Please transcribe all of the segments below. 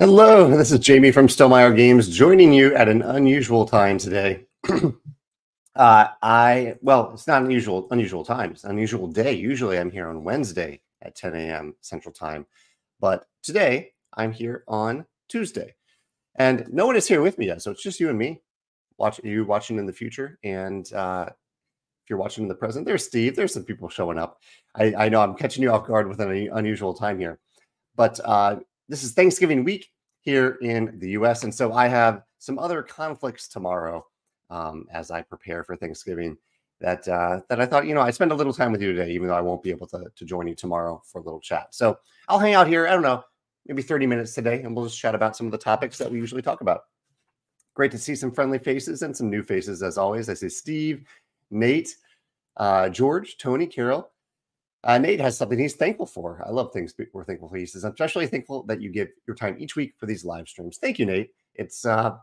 Hello, this is Jamey from Stonemaier Games joining you at an unusual time today. uh, I well, it's not unusual unusual time. It's unusual day. Usually, I'm here on Wednesday at 10 a.m. Central Time, but today I'm here on Tuesday, and no one is here with me yet. So it's just you and me. Watch you watching in the future, and uh, if you're watching in the present, there's Steve. There's some people showing up. I, I know I'm catching you off guard with an unusual time here, but uh, this is Thanksgiving week here in the US. And so I have some other conflicts tomorrow um, as I prepare for Thanksgiving that uh, that I thought, you know, I spend a little time with you today, even though I won't be able to, to join you tomorrow for a little chat. So I'll hang out here, I don't know, maybe 30 minutes today, and we'll just chat about some of the topics that we usually talk about. Great to see some friendly faces and some new faces as always. I see Steve, Nate, uh, George, Tony, Carol, uh, Nate has something he's thankful for. I love things we're thankful for. He says, I'm especially thankful that you give your time each week for these live streams. Thank you, Nate. It's, uh,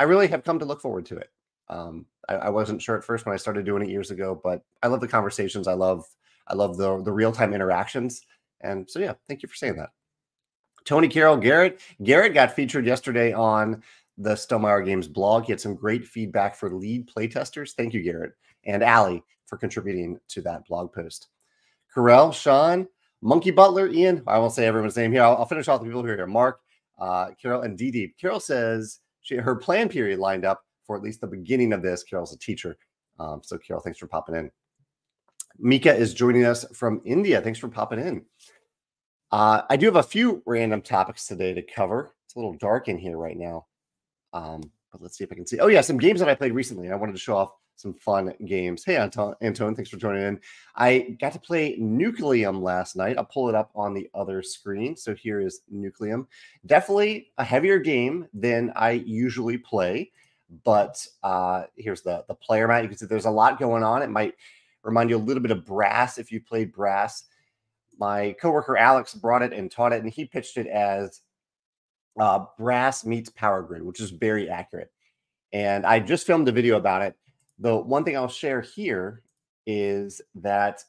I really have come to look forward to it. Um, I, I, wasn't sure at first when I started doing it years ago, but I love the conversations. I love, I love the, the real time interactions. And so, yeah, thank you for saying that. Tony Carroll, Garrett. Garrett got featured yesterday on the Stonemaier Games blog. He had some great feedback for lead playtesters. Thank you, Garrett. And Allie for contributing to that blog post. Carell, Sean, Monkey Butler, Ian. I won't say everyone's name here. I'll, I'll finish off the people who are here. Mark, uh, Carol, and Dee Dee. Carol says she her plan period lined up for at least the beginning of this. Carol's a teacher. Um, so, Carol, thanks for popping in. Mika is joining us from India. Thanks for popping in. Uh, I do have a few random topics today to cover. It's a little dark in here right now. Um, but let's see if I can see. Oh, yeah, some games that I played recently. I wanted to show off some fun games. Hey, Anton, Anton, thanks for joining in. I got to play Nucleum last night. I'll pull it up on the other screen. So here is Nucleum. Definitely a heavier game than I usually play, but uh, here's the the player mat. You can see there's a lot going on. It might remind you a little bit of Brass if you played Brass. My coworker Alex brought it and taught it, and he pitched it as uh, Brass meets Power Grid, which is very accurate. And I just filmed a video about it the one thing I'll share here is that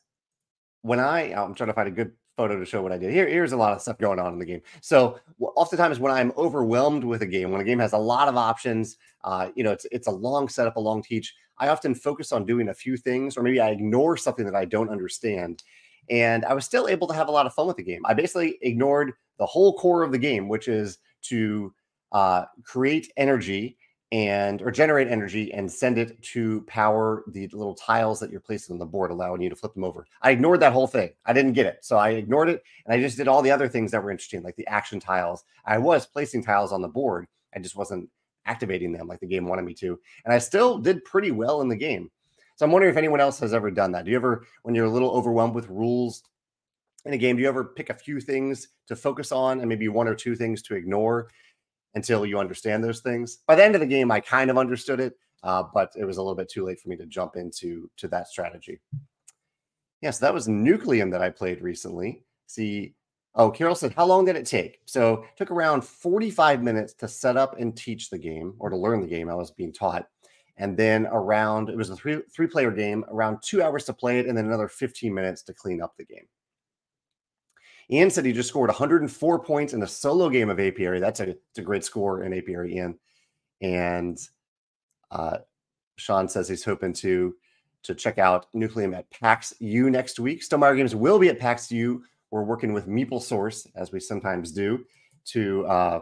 when I I'm trying to find a good photo to show what I did. Here, here's a lot of stuff going on in the game. So oftentimes when I'm overwhelmed with a game, when a game has a lot of options, uh, you know, it's it's a long setup, a long teach. I often focus on doing a few things, or maybe I ignore something that I don't understand. And I was still able to have a lot of fun with the game. I basically ignored the whole core of the game, which is to uh, create energy and or generate energy and send it to power the little tiles that you're placing on the board, allowing you to flip them over. I ignored that whole thing. I didn't get it. So I ignored it and I just did all the other things that were interesting, like the action tiles. I was placing tiles on the board. I just wasn't activating them like the game wanted me to. And I still did pretty well in the game. So I'm wondering if anyone else has ever done that. Do you ever, when you're a little overwhelmed with rules in a game, do you ever pick a few things to focus on and maybe one or two things to ignore until you understand those things. By the end of the game, I kind of understood it, uh, but it was a little bit too late for me to jump into to that strategy. Yeah, so that was Nucleum that I played recently. See, oh, Carol said, how long did it take? So it took around 45 minutes to set up and teach the game or to learn the game I was being taught. And then around, it was a three, three player game, around two hours to play it, and then another 15 minutes to clean up the game. Ian said he just scored 104 points in a solo game of Apiary. That's a, a great score in Apiary, Ian. And uh, Sean says he's hoping to to check out Nucleum at PAX U next week. Stonemaier Games will be at PAX U. We're working with Meeple Source, as we sometimes do, to uh,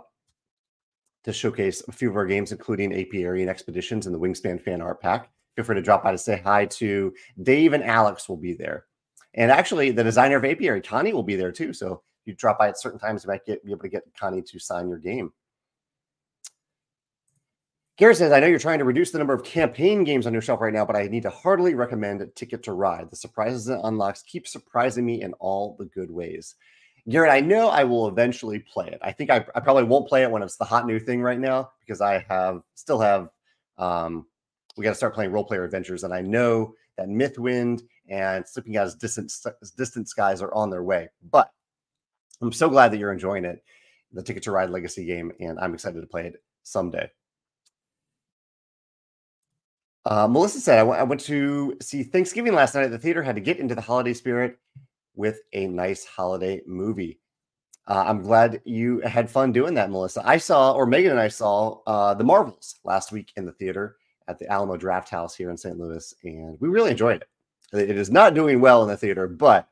to showcase a few of our games, including Apiary and Expeditions and the Wingspan Fan Art Pack. Feel free to drop by to say hi to Dave and Alex. Will be there. And actually, the designer of Apiary, Connie, will be there too. So you drop by at certain times, you might get be able to get Connie to sign your game. Garrett says, I know you're trying to reduce the number of campaign games on your shelf right now, but I need to heartily recommend Ticket to Ride. The surprises and unlocks keep surprising me in all the good ways. Garrett, I know I will eventually play it. I think I, I, probably won't play it when it's the hot new thing right now because I have still have um, we got to start playing Roll Player Adventures, and I know that Mythwind and Sleeping as Distant Distant Skies are on their way. But I'm so glad that you're enjoying it, the Ticket to Ride Legacy game, and I'm excited to play it someday. Uh, Melissa said, I went to see Thanksgiving last night at the theater, had to get into the holiday spirit with a nice holiday movie. Uh, I'm glad you had fun doing that, Melissa. I saw, or Megan and I saw, uh, the Marvels last week in the theater at the Alamo Drafthouse here in St. Louis, and we really enjoyed it. It is not doing well in the theater, but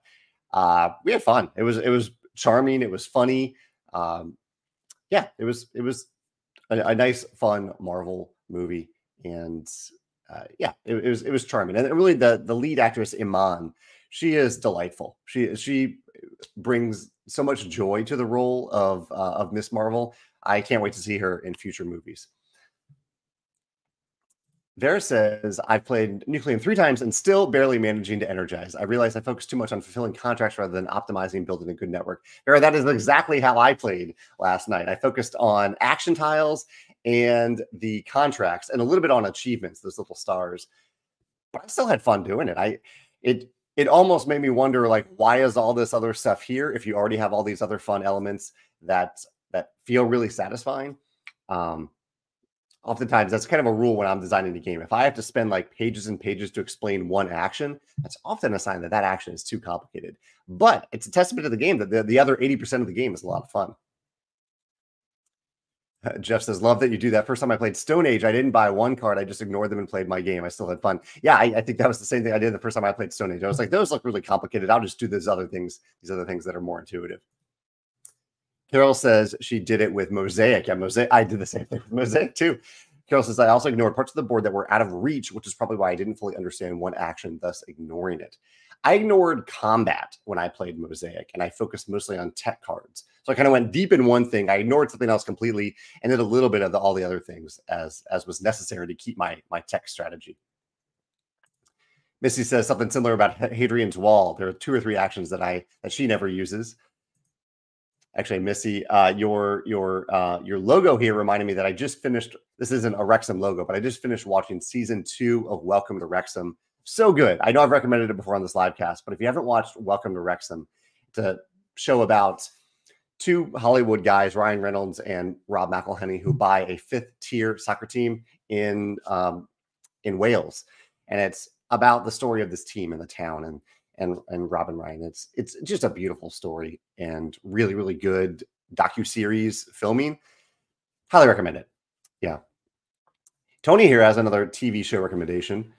uh, we had fun. It was it was charming. It was funny. Um, yeah, it was it was a, a nice, fun Marvel movie, and uh, yeah, it, it, was it was charming. And really, the the lead actress Iman, she is delightful. She she brings so much joy to the role of uh, of Ms. Marvel. I can't wait to see her in future movies. Vera says, I've played Nucleum three times and still barely managing to energize. I realize I focus too much on fulfilling contracts rather than optimizing and building a good network. Vera, that is exactly how I played last night. I focused on action tiles and the contracts and a little bit on achievements, those little stars. But I still had fun doing it. I it it almost made me wonder like why is all this other stuff here if you already have all these other fun elements that that feel really satisfying. Um oftentimes that's kind of a rule when I'm designing a game. If I have to spend like pages and pages to explain one action, that's often a sign that that action is too complicated. But it's a testament to the game that the, the other 80% of the game is a lot of fun. Uh, Jeff says, Love that you do that. First time I played Stone Age, I didn't buy one card. I just ignored them and played my game. I still had fun. Yeah, I, I, think that was the same thing I did the first time I played Stone Age. I was like, those look really complicated. I'll just do these other things, these other things that are more intuitive. Carol says she did it with Mosaic. Yeah, Mosaic. I did the same thing with Mosaic too. Carol says, I also ignored parts of the board that were out of reach, which is probably why I didn't fully understand one action, thus ignoring it. I ignored combat when I played Mosaic and I focused mostly on tech cards. So I kind of went deep in one thing. I ignored something else completely and did a little bit of the, all the other things as, as was necessary to keep my, my tech strategy. Missy says something similar about Hadrian's Wall. There are two or three actions that I that she never uses actually missy uh, your your uh, your logo here reminded me that i just finished this isn't a wrexham logo but i just finished watching season two of welcome to wrexham. So good. I know i've recommended it before on this live cast but if you haven't watched welcome to wrexham it's a show about two hollywood guys ryan reynolds and rob mcelhenney who buy a fifth tier soccer team in um, in wales. And it's about the story of this team in the town. And and and Robin Ryan. It's it's just a beautiful story and really really good docu series filming. Highly recommend it. Yeah. Tony here has another TV show recommendation.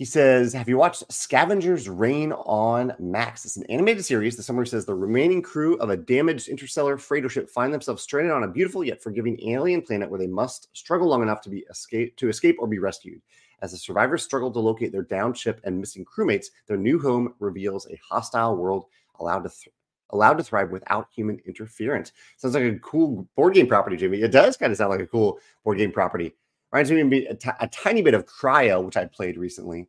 He says, Have you watched Scavengers Reign on Max? It's an animated series. The summary says the remaining crew of a damaged interstellar freighter ship find themselves stranded on a beautiful yet forgiving alien planet where they must struggle long enough to be escape to escape or be rescued. As the survivors struggle to locate their downed ship and missing crewmates, their new home reveals a hostile world allowed to th- allowed to thrive without human interference. Sounds like a cool board game property, Jimmy. It does kind of sound like a cool board game property. Reminds me a, t- a tiny bit of Cryo, which I played recently.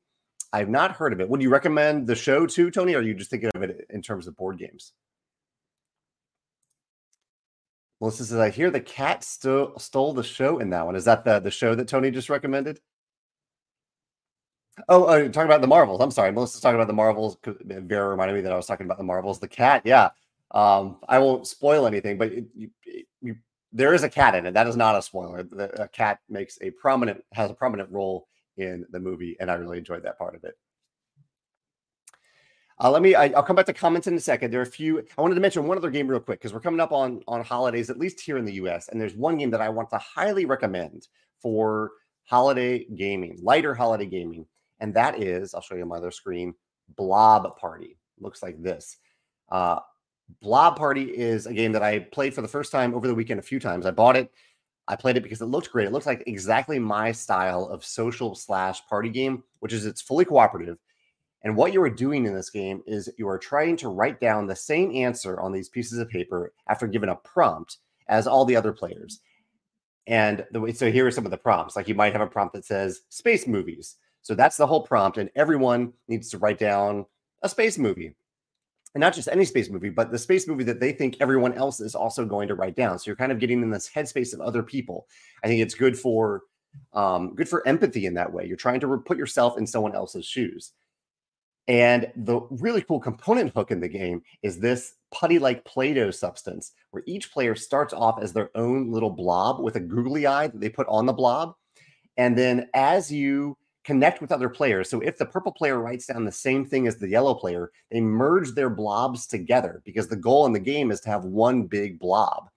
I've not heard of it. Would you recommend the show to Tony? Or are you just thinking of it in terms of board games? Melissa says, I hear the cat st- stole the show in that one. Is that the, the show that Tony just recommended? Oh, uh, talking about the Marvels. I'm sorry, Melissa's talking about the Marvels. Vera reminded me that I was talking about the Marvels. The cat, yeah. Um, I won't spoil anything, but it, you, you, there is a cat in it. That is not a spoiler. The a cat makes a prominent has a prominent role in the movie, and I really enjoyed that part of it. Uh, let me. I, will come back to comments in a second. There are a few. I wanted to mention one other game real quick because we're coming up on on holidays, at least here in the U.S. And there's one game that I want to highly recommend for holiday gaming, lighter holiday gaming and that is I'll show you on my other screen. Blob Party looks like this. Uh, Blob Party is a game that I played for the first time over the weekend a few times. I bought it. I played it because it looked great. It looks like exactly my style of social slash party game, which is it's fully cooperative. And what you are doing in this game is you are trying to write down the same answer on these pieces of paper after given a prompt as all the other players. And the, so here are some of the prompts. Like you might have a prompt that says space movies. So that's the whole prompt. And everyone needs to write down a space movie. And not just any space movie, but the space movie that they think everyone else is also going to write down. So you're kind of getting in this headspace of other people. I think it's good for um, good for empathy in that way. You're trying to put yourself in someone else's shoes. And the really cool component hook in the game is this putty like Play Doh substance, where each player starts off as their own little blob with a googly eye that they put on the blob. And then as you connect with other players. So if the purple player writes down the same thing as the yellow player, they merge their blobs together because the goal in the game is to have one big blob.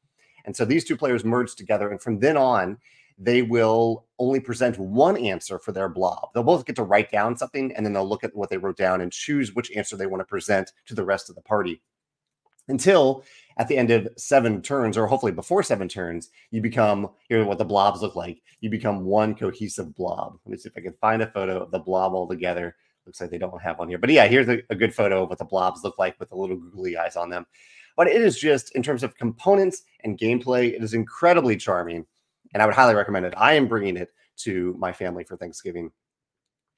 And so these two players merge together. And from then on, they will only present one answer for their blob. They'll both get to write down something and then they'll look at what they wrote down and choose which answer they want to present to the rest of the party until at the end of seven turns, or hopefully before seven turns, you become here what the blobs look like. You become one cohesive blob. Let me see if I can find a photo of the blob all together. Looks like they don't have one here, but yeah, here's a, a good photo of what the blobs look like with the little googly eyes on them. But it is just in terms of components and gameplay, it is incredibly charming, and I would highly recommend it. I am bringing it to my family for Thanksgiving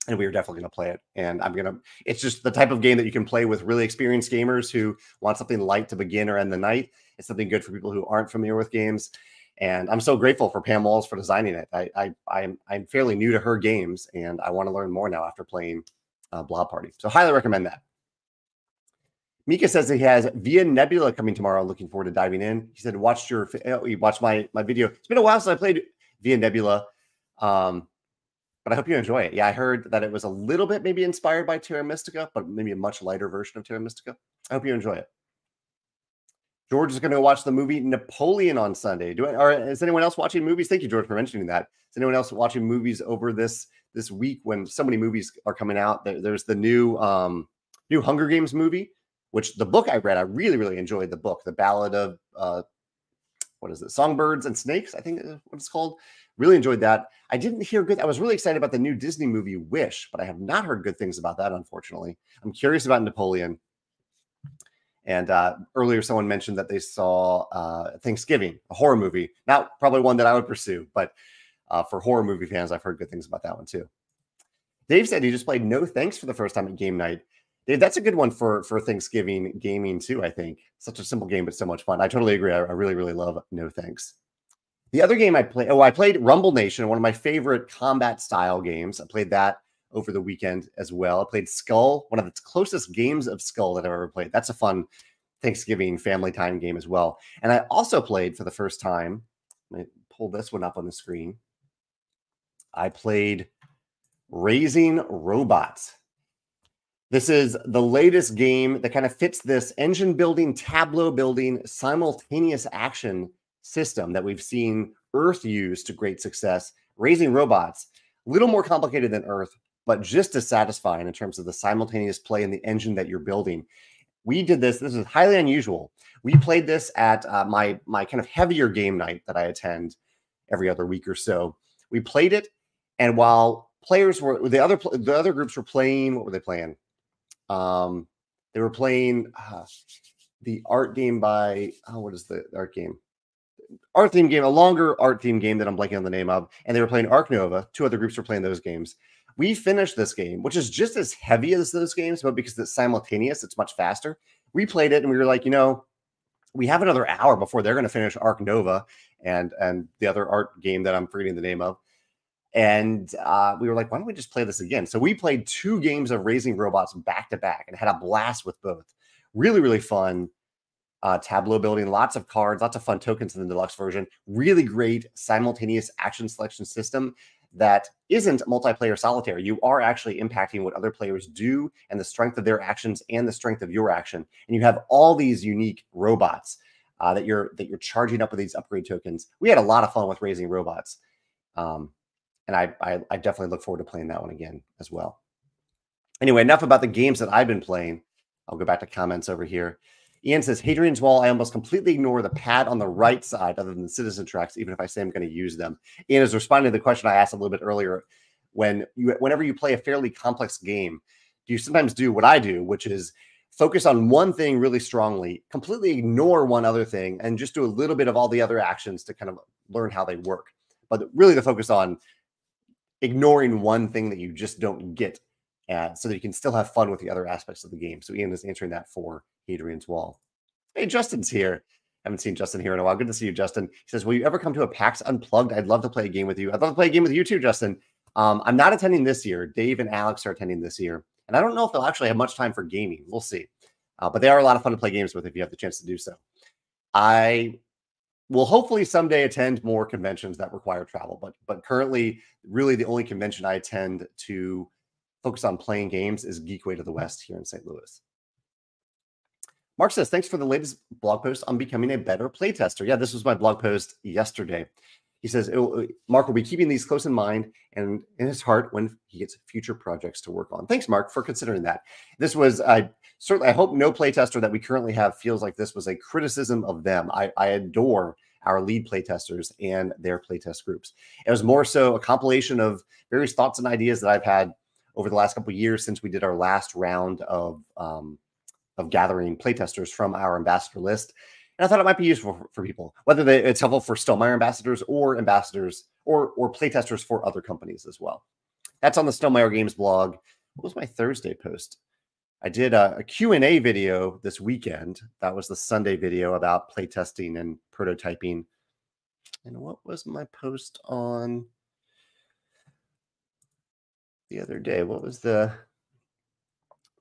and we are definitely going to play it. And I'm going to, it's just the type of game that you can play with really experienced gamers who want something light to begin or end the night. It's something good for people who aren't familiar with games. And I'm so grateful for Pam Walls for designing it. I, I, I'm, I'm fairly new to her games and I want to learn more now after playing uh, Blob Party. So highly recommend that. Mika says he has Via Nebula coming tomorrow. Looking forward to diving in. He said, watched your, oh, he watched my, my video. It's been a while since I played Via Nebula. Um, but I hope you enjoy it. Yeah, I heard that it was a little bit maybe inspired by Terra Mystica, but maybe a much lighter version of Terra Mystica. I hope you enjoy it. George is going to watch the movie Napoleon on Sunday. Do I, or is anyone else watching movies? Thank you, George, for mentioning that. Is anyone else watching movies over this this week when so many movies are coming out? There, there's the new um, new Hunger Games movie, which the book I read, I really really enjoyed the book, the Ballad of uh, what is it, Songbirds and Snakes? I think what it's called. Really enjoyed that. I didn't hear good. I was really excited about the new Disney movie Wish, but I have not heard good things about that, unfortunately. I'm curious about Napoleon. And uh, earlier, someone mentioned that they saw uh, Thanksgiving, a horror movie. Not probably one that I would pursue, but uh, for horror movie fans, I've heard good things about that one too. Dave said he just played No Thanks for the first time at game night. Dave, that's a good one for for Thanksgiving gaming too. I think such a simple game, but so much fun. I totally agree. I, I really, really love No Thanks. The other game I played, oh, I played Rumble Nation, one of my favorite combat style games. I played that over the weekend as well. I played Skull, one of the closest games of Skull that I've ever played. That's a fun Thanksgiving family time game as well. And I also played for the first time. Let me pull this one up on the screen. I played Raising Robots. This is the latest game that kind of fits this engine building, tableau building, simultaneous action system that we've seen Earth use to great success, raising robots, a little more complicated than Earth, but just as satisfying in terms of the simultaneous play in the engine that you're building. We did this. This is highly unusual. We played this at uh, my my kind of heavier game night that I attend every other week or so. We played it, and while players were the other the other groups were playing, what were they playing? Um, they were playing uh, the art game by oh, what is the art game? Art theme game, a longer art theme game that I'm blanking on the name of, and they were playing Ark Nova. Two other groups were playing those games. We finished this game, which is just as heavy as those games, but because it's simultaneous, it's much faster. We played it and we were like, you know, we have another hour before they're going to finish Ark Nova and and the other art game that I'm forgetting the name of. And uh, we were like, why don't we just play this again? So we played two games of Raising Robots back to back and had a blast with both. Really, really fun uh, tableau building, lots of cards, lots of fun tokens in the deluxe version. Really great simultaneous action selection system that isn't multiplayer solitaire. You are actually impacting what other players do and the strength of their actions and the strength of your action. And you have all these unique robots uh, that you're that you're charging up with these upgrade tokens. We had a lot of fun with raising robots, um, and I, I I definitely look forward to playing that one again as well. Anyway, enough about the games that I've been playing. I'll go back to comments over here. Ian says, Hadrian's Wall, I almost completely ignore the pad on the right side other than the citizen tracks, even if I say I'm going to use them. Ian is responding to the question I asked a little bit earlier. When you, whenever you play a fairly complex game, do you sometimes do what I do, which is focus on one thing really strongly, completely ignore one other thing, and just do a little bit of all the other actions to kind of learn how they work. But really, the focus on ignoring one thing that you just don't get uh, so that you can still have fun with the other aspects of the game. So Ian is answering that for Hadrian's Wall. Hey, Justin's here. Haven't seen Justin here in a while. Good to see you, Justin. He says, Will you ever come to a PAX Unplugged? I'd love to play a game with you. I'd love to play a game with you too, Justin. Um, I'm not attending this year. Dave and Alex are attending this year. And I don't know if they'll actually have much time for gaming. We'll see. Uh, but they are a lot of fun to play games with if you have the chance to do so. I will hopefully someday attend more conventions that require travel. But but currently, really the only convention I attend to focus on playing games is Geekway to the West here in St. Louis. Mark says, thanks for the latest blog post on becoming a better playtester. Yeah, this was my blog post yesterday. He says, Mark will be keeping these close in mind and in his heart when he gets future projects to work on. Thanks, Mark, for considering that. This was uh, certainly, I hope no playtester that we currently have feels like this was a criticism of them. I, I adore our lead playtesters and their playtest groups. It was more so a compilation of various thoughts and ideas that I've had over the last couple years since we did our last round of um, of gathering playtesters from our ambassador list. And I thought it might be useful for, for people, whether they, it's helpful for Stonemaier ambassadors or ambassadors or or playtesters for other companies as well. That's on the Stonemaier Games blog. What was my Thursday post? I did a, a Q&A video this weekend. That was the Sunday video about playtesting and prototyping. And what was my post on the other day? What was the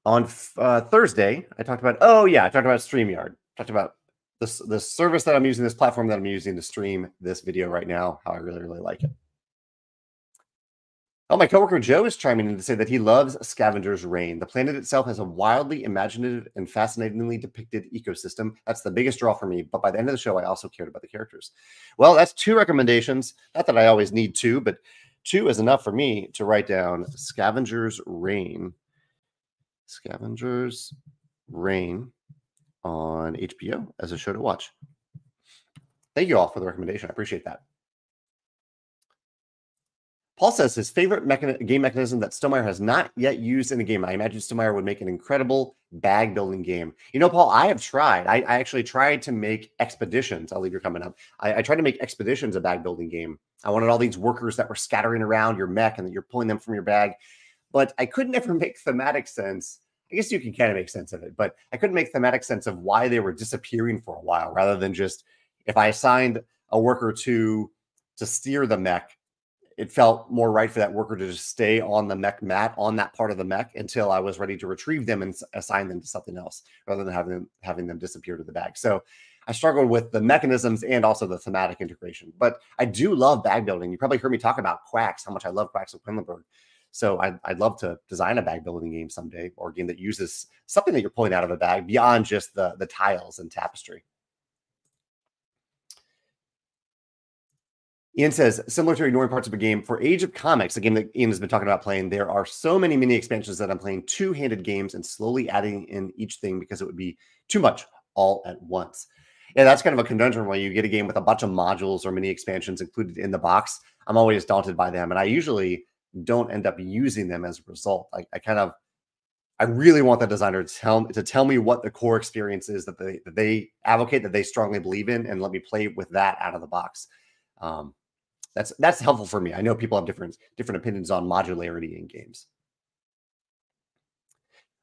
on uh, Thursday? I talked about. Oh yeah, I talked about Streamyard. Talked about this the service that I'm using, this platform that I'm using to stream this video right now. How I really really like it. Oh, my coworker Joe is chiming in to say that he loves Scavenger's Reign. The planet itself has a wildly imaginative and fascinatingly depicted ecosystem. That's the biggest draw for me. But by the end of the show, I also cared about the characters. Well, that's two recommendations. Not that I always need two, but two is enough for me to write down Scavenger's Reign. Scavenger's Reign on HBO as a show to watch. Thank you all for the recommendation. I appreciate that. Paul says his favorite mechan- game mechanism that Stonemaier has not yet used in a game. I imagine Stonemaier would make an incredible bag building game. You know, Paul, I have tried. I, I actually tried to make expeditions. I'll leave your comment up. I, I, tried to make expeditions a bag building game. I wanted all these workers that were scattering around your mech and that you're pulling them from your bag, but I could never make thematic sense. I guess you can kind of make sense of it, but I couldn't make thematic sense of why they were disappearing for a while rather than just if I assigned a worker to to steer the mech it felt more right for that worker to just stay on the mech mat on that part of the mech until I was ready to retrieve them and assign them to something else rather than having them having them disappear to the bag. So I struggled with the mechanisms and also the thematic integration. But I do love bag building. You probably heard me talk about Quacks, how much I love Quacks of Quedlinburg. So I'd, I'd love to design a bag building game someday or a game that uses something that you're pulling out of a bag beyond just the, the tiles and tapestry. Ian says, similar to ignoring parts of a game, for Age of Comics, a game that Ian has been talking about playing, there are so many mini expansions that I'm playing two handed games and slowly adding in each thing because it would be too much all at once. Yeah, that's kind of a conundrum when you get a game with a bunch of modules or mini expansions included in the box. I'm always daunted by them, and I usually don't end up using them as a result. I, I kind of, I really want the designer to tell to tell me what the core experience is that they that they advocate that they strongly believe in, and let me play with that out of the box. Um, that's that's helpful for me. I know people have different different opinions on modularity in games.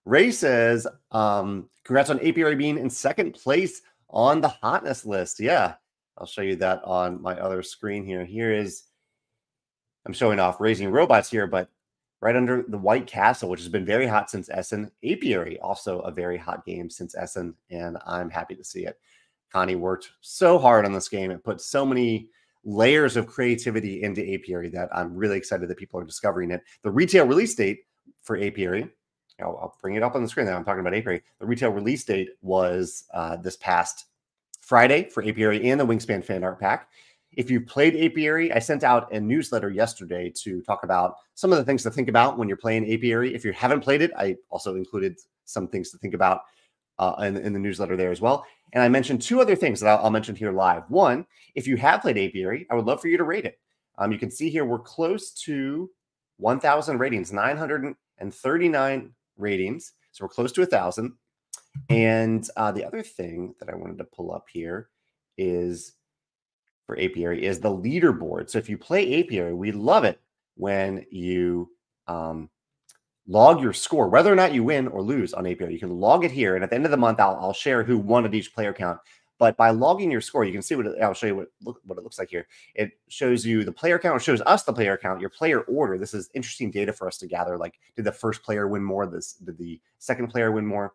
Ray says, um, congrats on Apiary being in second place on the hotness list. Yeah, I'll show you that on my other screen here. Here is, I'm showing off Raising Robots here, but right under the White Castle, which has been very hot since Essen. Apiary, also a very hot game since Essen, and I'm happy to see it. Connie worked so hard on this game and put so many layers of creativity into Apiary that I'm really excited that people are discovering it. The retail release date for Apiary, I'll, I'll bring it up on the screen now. I'm talking about Apiary. The retail release date was uh, this past Friday for Apiary and the Wingspan fan art pack. If you've played Apiary, I sent out a newsletter yesterday to talk about some of the things to think about when you're playing Apiary. If you haven't played it, I also included some things to think about uh, in, in, the newsletter there as well. And I mentioned two other things that I'll, I'll, mention here live. One, if you have played Apiary, I would love for you to rate it. Um, you can see here we're close to 1,000 ratings, 939 ratings. So we're close to 1,000. And uh, the other thing that I wanted to pull up here is for Apiary is the leaderboard. So if you play Apiary, we love it when you um, log your score, whether or not you win or lose on Apiary. You can log it here, and at the end of the month, I'll, I'll share who won at each player count. But by logging your score, you can see what it, I'll show you what look, what it looks like here. It shows you the player count. Shows us the player count, your player order. This is interesting data for us to gather. Like, did the first player win more? This did the second player win more?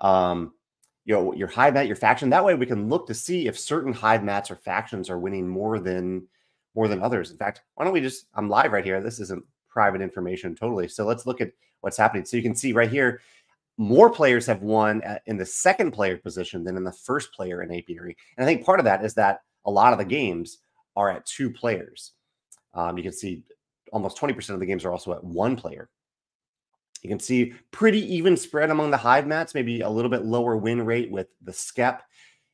Um, you know your hive mat, your faction. That way, we can look to see if certain hive mats or factions are winning more than more than others. In fact, why don't we just? I'm live right here. This isn't private information totally. So let's look at what's happening. So you can see right here, more players have won in the second player position than in the first player in apiary. And I think part of that is that a lot of the games are at two players. Um, you can see almost 20% of the games are also at one player. You can see pretty even spread among the hive mats, maybe a little bit lower win rate with the skep,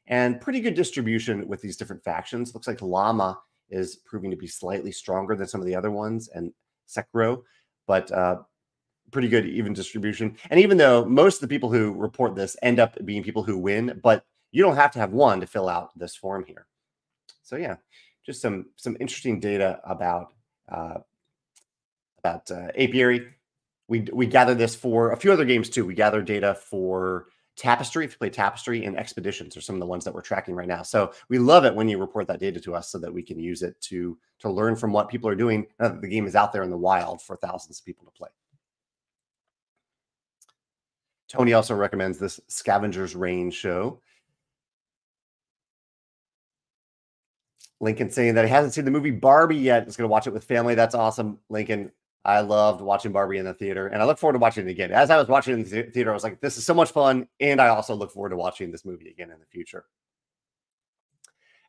and pretty good distribution with these different factions. Looks like Llama is proving to be slightly stronger than some of the other ones, and Sekiro, but uh, pretty good even distribution. And even though most of the people who report this end up being people who win, but you don't have to have one to fill out this form here. So yeah, just some some interesting data about uh, about uh, apiary. We we gather this for a few other games too. We gather data for Tapestry, if you play Tapestry and Expeditions are some of the ones that we're tracking right now. So we love it when you report that data to us so that we can use it to to learn from what people are doing. Now that the game is out there in the wild for thousands of people to play. Tony also recommends this Scavengers Reign show. Lincoln saying that he hasn't seen the movie Barbie yet. He's going to watch it with family. That's awesome, Lincoln. I loved watching Barbie in the theater, and I look forward to watching it again. As I was watching in the theater, I was like, "This is so much fun," and I also look forward to watching this movie again in the future.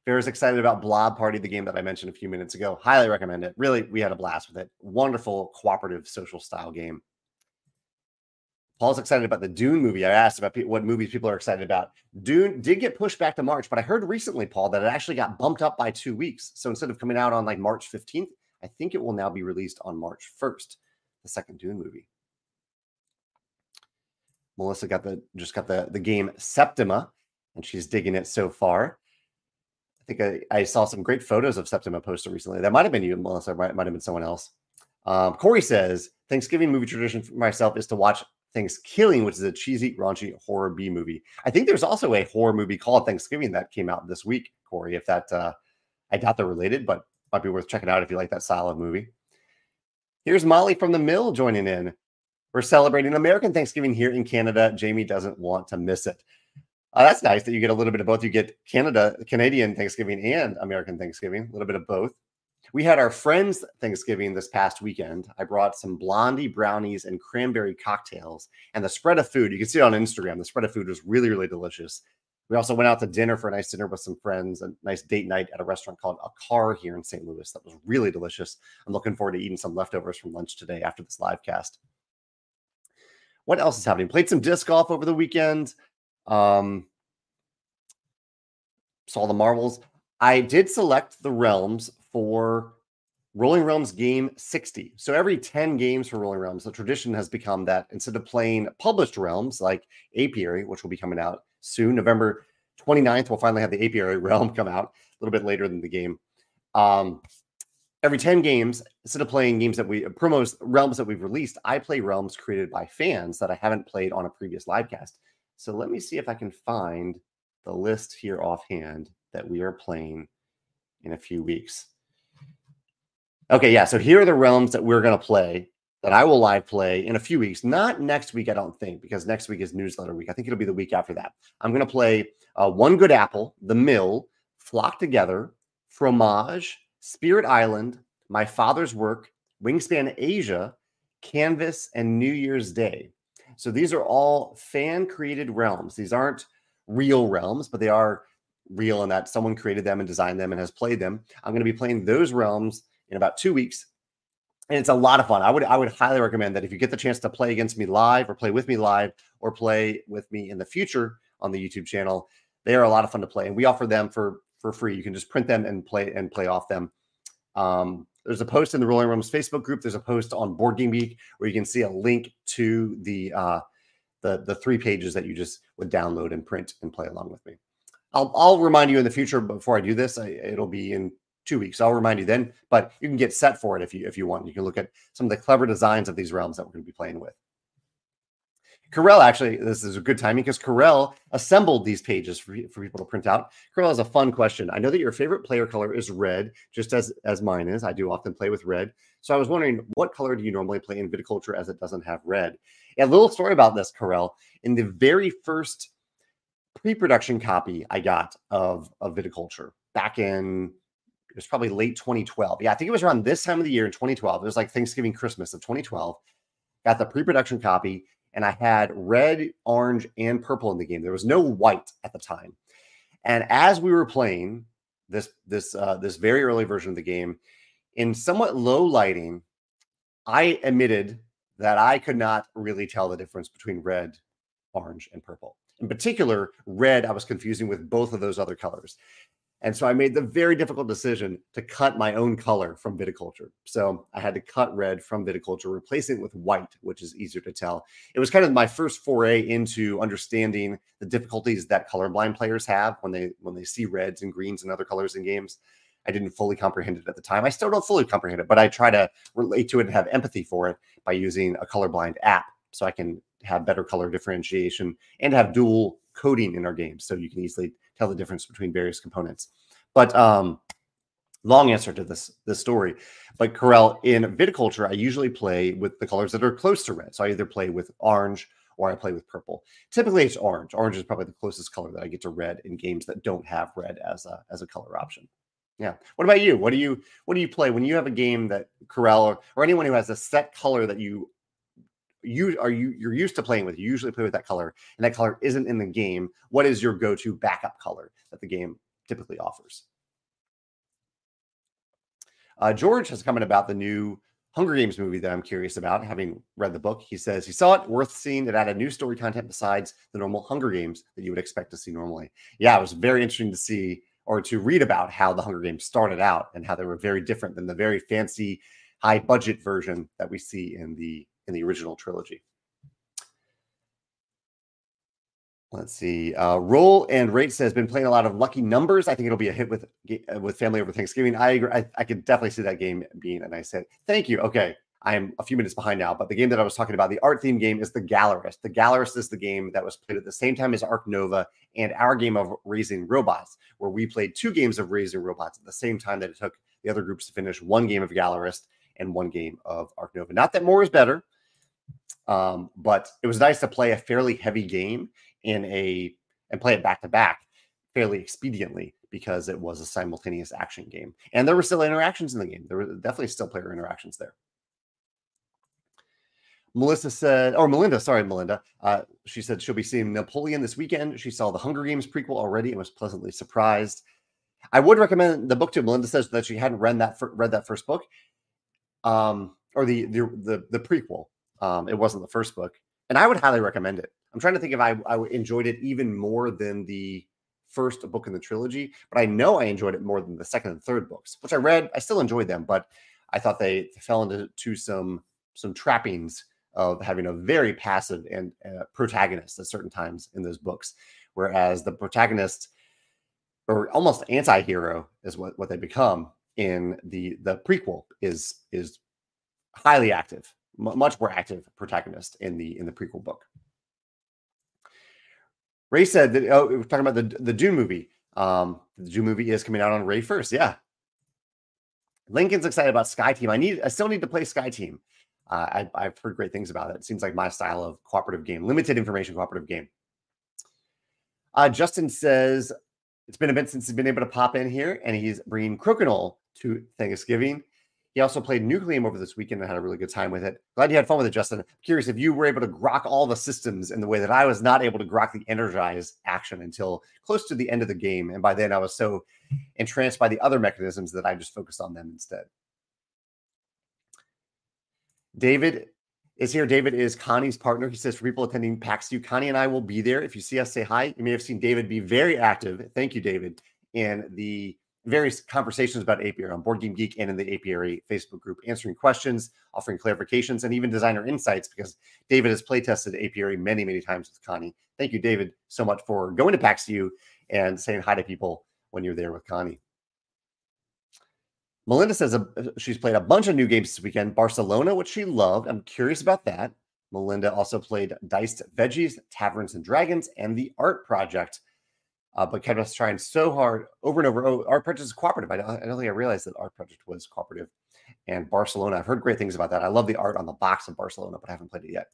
Farrah's excited about Blob Party, the game that I mentioned a few minutes ago. Highly recommend it. Really, we had a blast with it. Wonderful cooperative social style game. Paul's excited about the Dune movie. I asked about what movies people are excited about. Dune did get pushed back to March, but I heard recently, Paul, that it actually got bumped up by two weeks. So instead of coming out on like March 15th, I think it will now be released on March 1st, the second Dune movie. Melissa got the just got the the game Septima, and she's digging it so far. I think I, I saw some great photos of Septima posted recently. That might have been you, Melissa. Might, might have been someone else. Um, Corey says Thanksgiving movie tradition for myself is to watch Thanksgiving, which is a cheesy, raunchy horror B movie. I think there's also a horror movie called Thanksgiving that came out this week, Corey. If that, uh, I doubt they're related, but might be worth checking out if you like that style of movie. Here's Molly from the Mill joining in. We're celebrating American Thanksgiving here in Canada. Jamey doesn't want to miss it. Uh, that's nice that you get a little bit of both. You get Canada, Canadian Thanksgiving and American Thanksgiving, a little bit of both. We had our friends Thanksgiving this past weekend. I brought some blondie brownies and cranberry cocktails and the spread of food. You can see it on Instagram. The spread of food was really, really delicious. We also went out to dinner for a nice dinner with some friends, a nice date night at a restaurant called A Car here in St. Louis. That was really delicious. I'm looking forward to eating some leftovers from lunch today after this live cast. What else is happening? Played some disc golf over the weekend. Um, saw the Marvels. I did select the realms for Rolling Realms game 60. So every 10 games for Rolling Realms, the tradition has become that instead of playing published realms like Apiary, which will be coming out soon. November 29th, we'll finally have the Apiary Realm come out a little bit later than the game. Um, every 10 games, instead of playing games that we promos realms that we've released, I play realms created by fans that I haven't played on a previous live cast. So let me see if I can find the list here offhand that we are playing in a few weeks. Okay, yeah. So here are the realms that we're going to play that I will live play in a few weeks. Not next week, I don't think, because next week is newsletter week. I think it'll be the week after that. I'm going to play uh, One Good Apple, The Mill, Flock Together, Fromage, Spirit Island, My Father's Work, Wingspan Asia, Canvas, and New Year's Day. So these are all fan created realms. These aren't real realms, but they are real in that someone created them and designed them and has played them. I'm going to be playing those realms in about two weeks and it's a lot of fun. I would I would highly recommend that if you get the chance to play against me live or play with me live or play with me in the future on the YouTube channel, they are a lot of fun to play, and we offer them for for free. You can just print them and play and play off them. Um, there's a post in the Rolling Realms Facebook group. There's a post on Board Game Geek where you can see a link to the uh, the the three pages that you just would download and print and play along with me. I'll I'll remind you in the future before I do this. I, it'll be in two weeks. I'll remind you then, but you can get set for it if you if you want. You can look at some of the clever designs of these realms that we're going to be playing with. Corel actually, this is a good timing because Corel assembled these pages for, for people to print out. Corel has a fun question. I know that your favorite player color is red, just as as mine is. I do often play with red. So I was wondering, what color do you normally play in viticulture as it doesn't have red? a little story about this, Corel. In the very first pre-production copy I got of of Viticulture back in it was probably late 2012. Yeah, I think it was around this time of the year in 2012. It was like Thanksgiving, Christmas of 2012. Got the pre-production copy, and I had red, orange, and purple in the game. There was no white at the time. And as we were playing this this uh, this very early version of the game, in somewhat low lighting, I admitted that I could not really tell the difference between red, orange, and purple. In particular, red I was confusing with both of those other colors. And so I made the very difficult decision to cut my own color from viticulture. So I had to cut red from viticulture, replacing it with white, which is easier to tell. It was kind of my first foray into understanding the difficulties that colorblind players have when they when they see reds and greens and other colors in games. I didn't fully comprehend it at the time. I still don't fully comprehend it, but I try to relate to it and have empathy for it by using a colorblind app so I can have better color differentiation and have dual coding in our games so you can easily tell the difference between various components. But um, long answer to this this story. But Corel, in viticulture, I usually play with the colors that are close to red. So I either play with orange or I play with purple. Typically, it's orange. Orange is probably the closest color that I get to red in games that don't have red as a as a color option. Yeah. What about you? What do you what do you play when you have a game that Corel or, or anyone who has a set color that you you are you you're used to playing with, you usually play with that color, and that color isn't in the game, what is your go-to backup color that the game typically offers? Uh, George has commented about the new Hunger Games movie that I'm curious about, having read the book. He says he saw it, worth seeing. It added new story content besides the normal Hunger Games that you would expect to see normally. Yeah, it was very interesting to see or to read about how the Hunger Games started out and how they were very different than the very fancy, high budget version that we see in the in the original trilogy. Let's see. Uh, Roll and Rate says been playing a lot of lucky numbers. I think it'll be a hit with uh, with family over Thanksgiving. I agree. I, I could definitely see that game being a nice hit. Thank you. Okay, I am a few minutes behind now, but the game that I was talking about, the art theme game, is the Gallerist. The Gallerist is the game that was played at the same time as Ark Nova and our game of Raising Robots, where we played two games of Raising Robots at the same time that it took the other groups to finish one game of Gallerist and one game of Ark Nova. Not that more is better. Um, but it was nice to play a fairly heavy game in a and play it back to back fairly expediently because it was a simultaneous action game. And there were still interactions in the game. There were definitely still player interactions there. Melissa said, or Melinda, sorry, Melinda. Uh, she said she'll be seeing Napoleon this weekend. She saw the Hunger Games prequel already and was pleasantly surprised. I would recommend the book to Melinda says that she hadn't read that read that first book, um, or the the the, the prequel. Um, it wasn't the first book, and I would highly recommend it. I'm trying to think if I, I enjoyed it even more than the first book in the trilogy, but I know I enjoyed it more than the second and third books, which I read. I still enjoyed them, but I thought they fell into to some some trappings of having a very passive and uh, protagonist at certain times in those books, whereas the protagonist or almost anti-hero is what, what they become in the the prequel is is highly active much more active protagonist in the in the prequel book. Ray said that oh, we're talking about the the Dune movie. Um, the Dune movie is coming out on Ray first. Yeah. Lincoln's excited about Skyteam. I need I still need to play Skyteam. Uh, I, have heard great things about it. It seems like my style of cooperative game, limited information cooperative game. Uh, Justin says it's been a bit since he's been able to pop in here, and he's bringing Crokinole to Thanksgiving. He also played Nucleum over this weekend and had a really good time with it. Glad you had fun with it, Justin. Curious if you were able to grok all the systems in the way that I was not able to grok the energize action until close to the end of the game. And by then I was so entranced by the other mechanisms that I just focused on them instead. David is here. David is Connie's partner. He says for people attending PAX U, Connie and I will be there. If you see us, say hi. You may have seen David be very active. Thank you, David, in the various conversations about apiary on Board Game Geek and in the apiary Facebook group, answering questions, offering clarifications, and even designer insights because David has play tested apiary many, many times with Connie. Thank you, David, so much for going to PAX U and saying hi to people when you're there with Connie. Melinda says uh, she's played a bunch of new games this weekend. Barcelona, which she loved. I'm curious about that. Melinda also played Diced Veggies, Taverns and Dragons, and The Art Project uh, but kept us trying so hard over and over. Oh, Art Project is cooperative. I don't, I don't think I realized that Art Project was cooperative. And Barcelona, I've heard great things about that. I love the art on the box of Barcelona, but I haven't played it yet.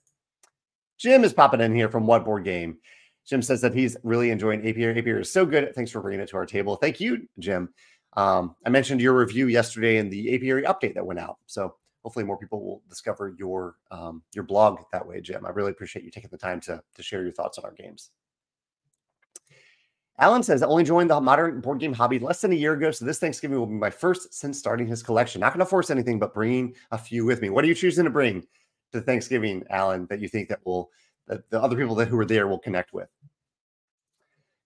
Jim is popping in here from What Board Game. Jim says that he's really enjoying Apiary. Apiary is so good. Thanks for bringing it to our table. Thank you, Jim. Um, I mentioned your review yesterday in the Apiary update that went out. So hopefully more people will discover your um, your blog that way, Jim. I really appreciate you taking the time to to share your thoughts on our games. Alan says, I only joined the modern board game hobby less than a year ago. So this Thanksgiving will be my first since starting his collection. Not going to force anything, but bringing a few with me. What are you choosing to bring to Thanksgiving, Alan, that you think that will, that the other people that who are there will connect with?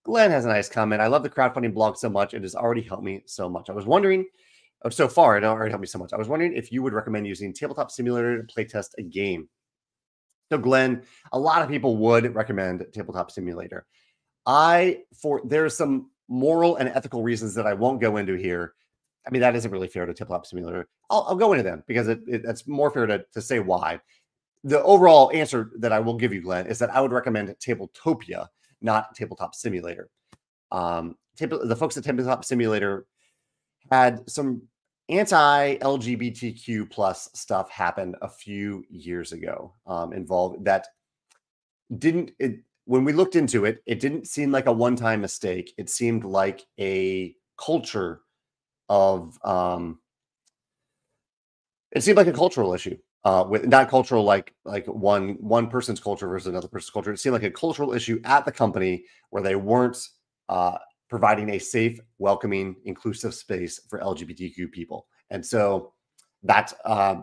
Glenn has a nice comment. I love the crowdfunding blog so much. It has already helped me so much. I was wondering, oh, so far, it already helped me so much. I was wondering if you would recommend using Tabletop Simulator to playtest a game. So, Glenn, a lot of people would recommend Tabletop Simulator. I for there's some moral and ethical reasons that I won't go into here. I mean, that isn't really fair to Tip Tabletop Simulator. I'll, I'll go into them because it, it, it's more fair to, to say why. The overall answer that I will give you, Glenn, is that I would recommend Tabletopia, not Tabletop Simulator. Um, table, the folks at Tabletop Simulator had some anti-LGBTQ plus stuff happen a few years ago um, involved that didn't it when we looked into it, it didn't seem like a one time mistake. It seemed like a culture of, um, it seemed like a cultural issue. Uh, with not cultural like like one one person's culture versus another person's culture. It seemed like a cultural issue at the company where they weren't uh, providing a safe, welcoming, inclusive space for LGBTQ people. And so that uh,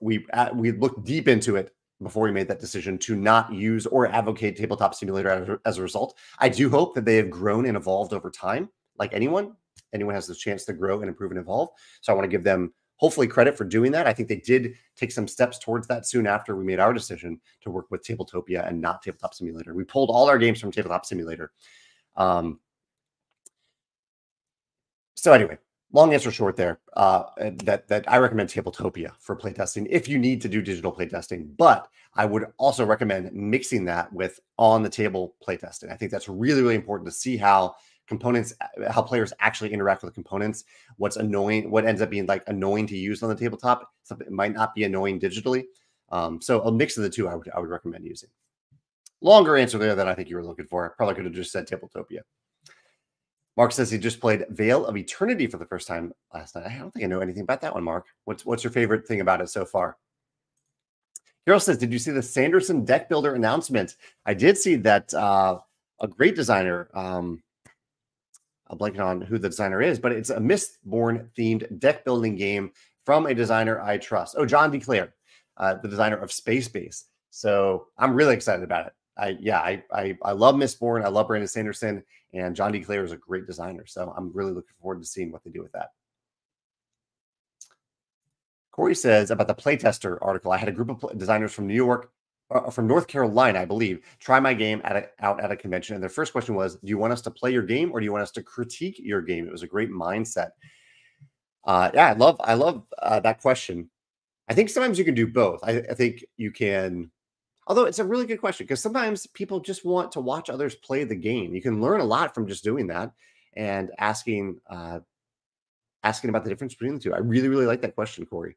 we uh, we looked deep into it before we made that decision to not use or advocate tabletop simulator as, as a result. I do hope that they have grown and evolved over time, like anyone. Anyone has the chance to grow and improve and evolve. So I want to give them hopefully credit for doing that. I think they did take some steps towards that soon after we made our decision to work with Tabletopia and not Tabletop Simulator. We pulled all our games from Tabletop Simulator. Um, so anyway, long answer short there uh, that that i recommend tabletopia for playtesting if you need to do digital playtesting but i would also recommend mixing that with on the table playtesting. I think that's really really important to see how components uh, how players actually interact with the components what's annoying what ends up being like annoying to use on the tabletop something might not be annoying digitally um, so a mix of the two i would i would recommend using. Longer answer there than i think you were looking for probably could have just said tabletopia Mark says he just played Vale of Eternity for the first time last night. I don't think I know anything about that one, Mark. What's what's your favorite thing about it so far? Carol says, "Did you see the Sanderson deck builder announcement? I did see that. Uh, a great designer. Um, I'm blanking on who the designer is, but it's a Mistborn themed deck building game from a designer I trust. Oh, John D. Clair, uh, the designer of Space Base. So I'm really excited about it. I yeah, I I, I love Mistborn. I love Brandon Sanderson, and John D. Is a great designer. So I'm really looking forward to seeing what they do with that. Corey says about the playtester article. I had a group of designers from New York, uh, from North Carolina, I believe, try my game at a, out at a convention. And their first question was, "Do you want us to play your game, or do you want us to critique your game?" It was a great mindset. Uh, yeah, I love I love uh, that question. I think sometimes you can do both. I, I think you can Although it's a really good question because sometimes people just want to watch others play the game. You can learn a lot from just doing that and asking uh, asking about the difference between the two. I really, really like that question, Corey.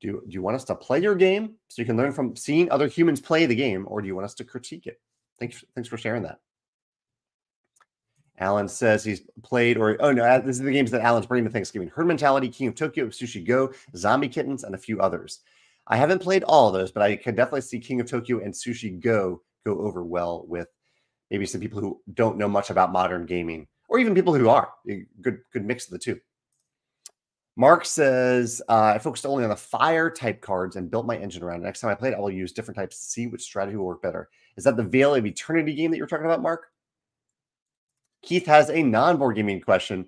Do, you, do you want us to play your game so you can learn from seeing other humans play the game, or do you want us to critique it? Thanks, thanks for sharing that. Alan says he's played, or oh no, this is the games that Alan's bringing to Thanksgiving: Herd Mentality, King of Tokyo, Sushi Go, Zombie Kittens, and a few others. I haven't played all of those, but I can definitely see King of Tokyo and Sushi Go go over well with maybe some people who don't know much about modern gaming, or even people who are. Good, good mix of the two. Mark says, uh, I focused only on the fire type cards and built my engine around. Next time I play it, I will use different types to see which strategy will work better. Is that the Vale of Eternity game that you're talking about, Mark? Keith has a non board gaming question.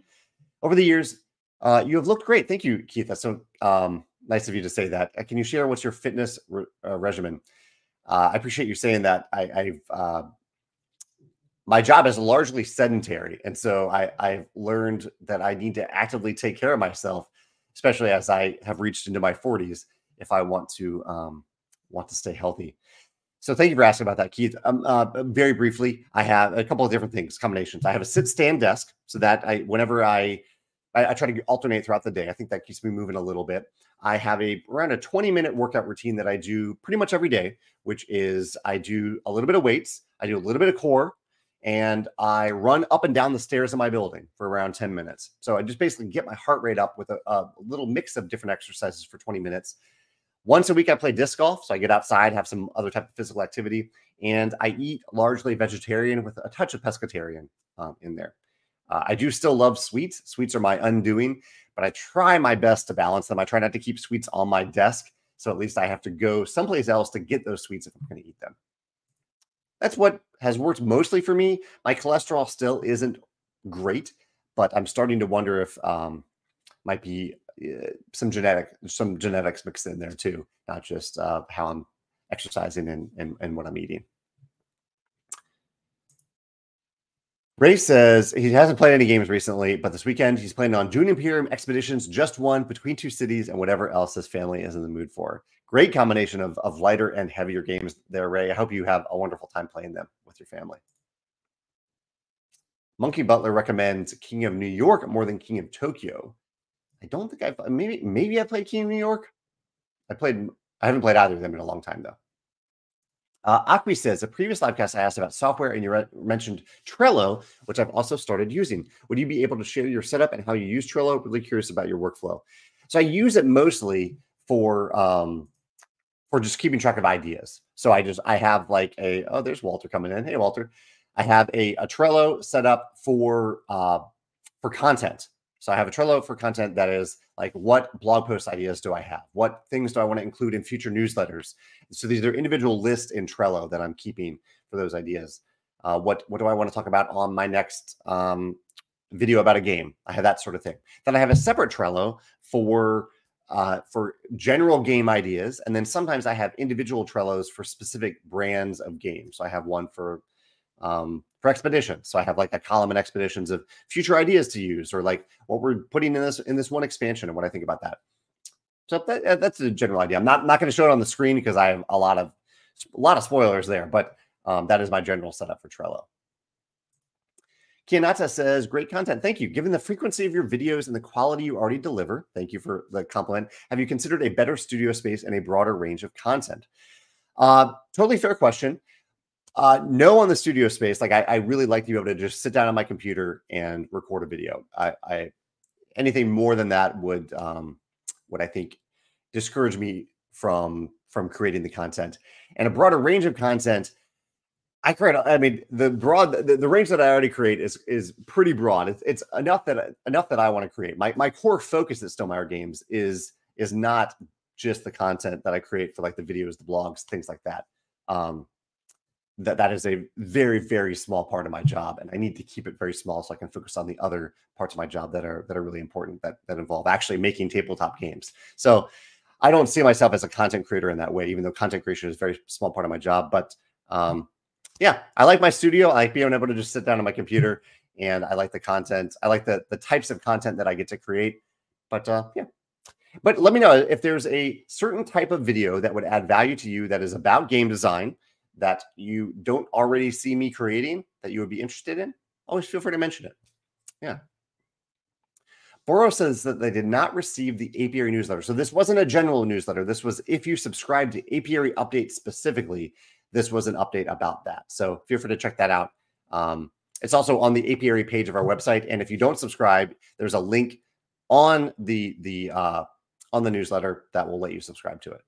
Over the years, uh, you have looked great. Thank you, Keith. That's so um, nice of you to say that. Uh, can you share what's your fitness re- uh, regimen? Uh, I appreciate you saying that. I, I've uh, my job is largely sedentary, and so I, I've learned that I need to actively take care of myself, especially as I have reached into my 40s, if I want to um, want to stay healthy. So thank you for asking about that, Keith. Um, uh, very briefly, I have a couple of different things, combinations. I have a sit stand desk, so that I whenever I I, I, try to alternate throughout the day. I think that keeps me moving a little bit. I have a around a 20 minute workout routine that I do pretty much every day, which is I do a little bit of weights, I do a little bit of core, and I run up and down the stairs of my building for around 10 minutes. So I just basically get my heart rate up with a, a, little mix of different exercises for 20 minutes. Once a week, I play disc golf. So I get outside, have some other type of physical activity, and I eat largely vegetarian with a touch of pescatarian um, in there. Uh, I do still love sweets. Sweets are my undoing, but I try my best to balance them. I try not to keep sweets on my desk. So at least I have to go someplace else to get those sweets if I'm going to eat them. That's what has worked mostly for me. My cholesterol still isn't great, but I'm starting to wonder if um, might be uh, some genetic some genetics mixed in there too, not just uh, how I'm exercising and, and and what I'm eating. Ray says he hasn't played any games recently, but this weekend he's planning on Dune Imperium expeditions, just one between two cities, and whatever else his family is in the mood for. Great combination of, of lighter and heavier games there, Ray. I hope you have a wonderful time playing them with your family. Monkey Butler recommends King of New York more than King of Tokyo. I don't think I've maybe maybe I played King of New York. I played I haven't played either of them in a long time though. Uh, Akwi says, a previous livecast I asked about software and you re- mentioned Trello, which I've also started using. Would you be able to share your setup and how you use Trello? Really curious about your workflow. So I use it mostly for um, for just keeping track of ideas. So I just I have like a oh there's Walter coming in. Hey Walter, I have a, a Trello set up for uh, for content. So I have a Trello for content that is like what blog post ideas do I have? What things do I want to include in future newsletters? So these are individual lists in Trello that I'm keeping for those ideas. Uh, what what do I want to talk about on my next um, video about a game? I have that sort of thing. Then I have a separate Trello for uh, for general game ideas, and then sometimes I have individual Trellos for specific brands of games. So I have one for um, for expeditions. So I have like a column in expeditions of future ideas to use, or like what we're putting in this in this one expansion, and what I think about that. So that, that's a general idea. I'm not not going to show it on the screen because I have a lot of a lot of spoilers there, but um, that is my general setup for Trello. Kianata says, great content. Thank you. Given the frequency of your videos and the quality you already deliver, thank you for the compliment. Have you considered a better studio space and a broader range of content? Uh, totally fair question. Uh, no, on the studio space. Like I, I, really like to be able to just sit down on my computer and record a video. I, I anything more than that would um, would I think discourage me from from creating the content and a broader range of content. I create. I mean, the broad the, the range that I already create is is pretty broad. It's, it's enough that enough that I want to create. My my core focus at Stonemaier Games is is not just the content that I create for like the videos, the blogs, things like that. Um, that that is a very very small part of my job and i need to keep it very small so i can focus on the other parts of my job that are that are really important that that involve actually making tabletop games. So i don't see myself as a content creator in that way even though content creation is a very small part of my job but um yeah i like my studio i like being able to just sit down on my computer and i like the content i like the the types of content that i get to create but uh yeah. But let me know if there's a certain type of video that would add value to you that is about game design that you don't already see me creating that you would be interested in, always feel free to mention it. Yeah. Boro says that they did not receive the apiary newsletter. So this wasn't a general newsletter. This was if you subscribe to apiary update specifically, this was an update about that. So feel free to check that out. Um, it's also on the apiary page of our website. And if you don't subscribe, there's a link on the the uh, on the newsletter that will let you subscribe to it.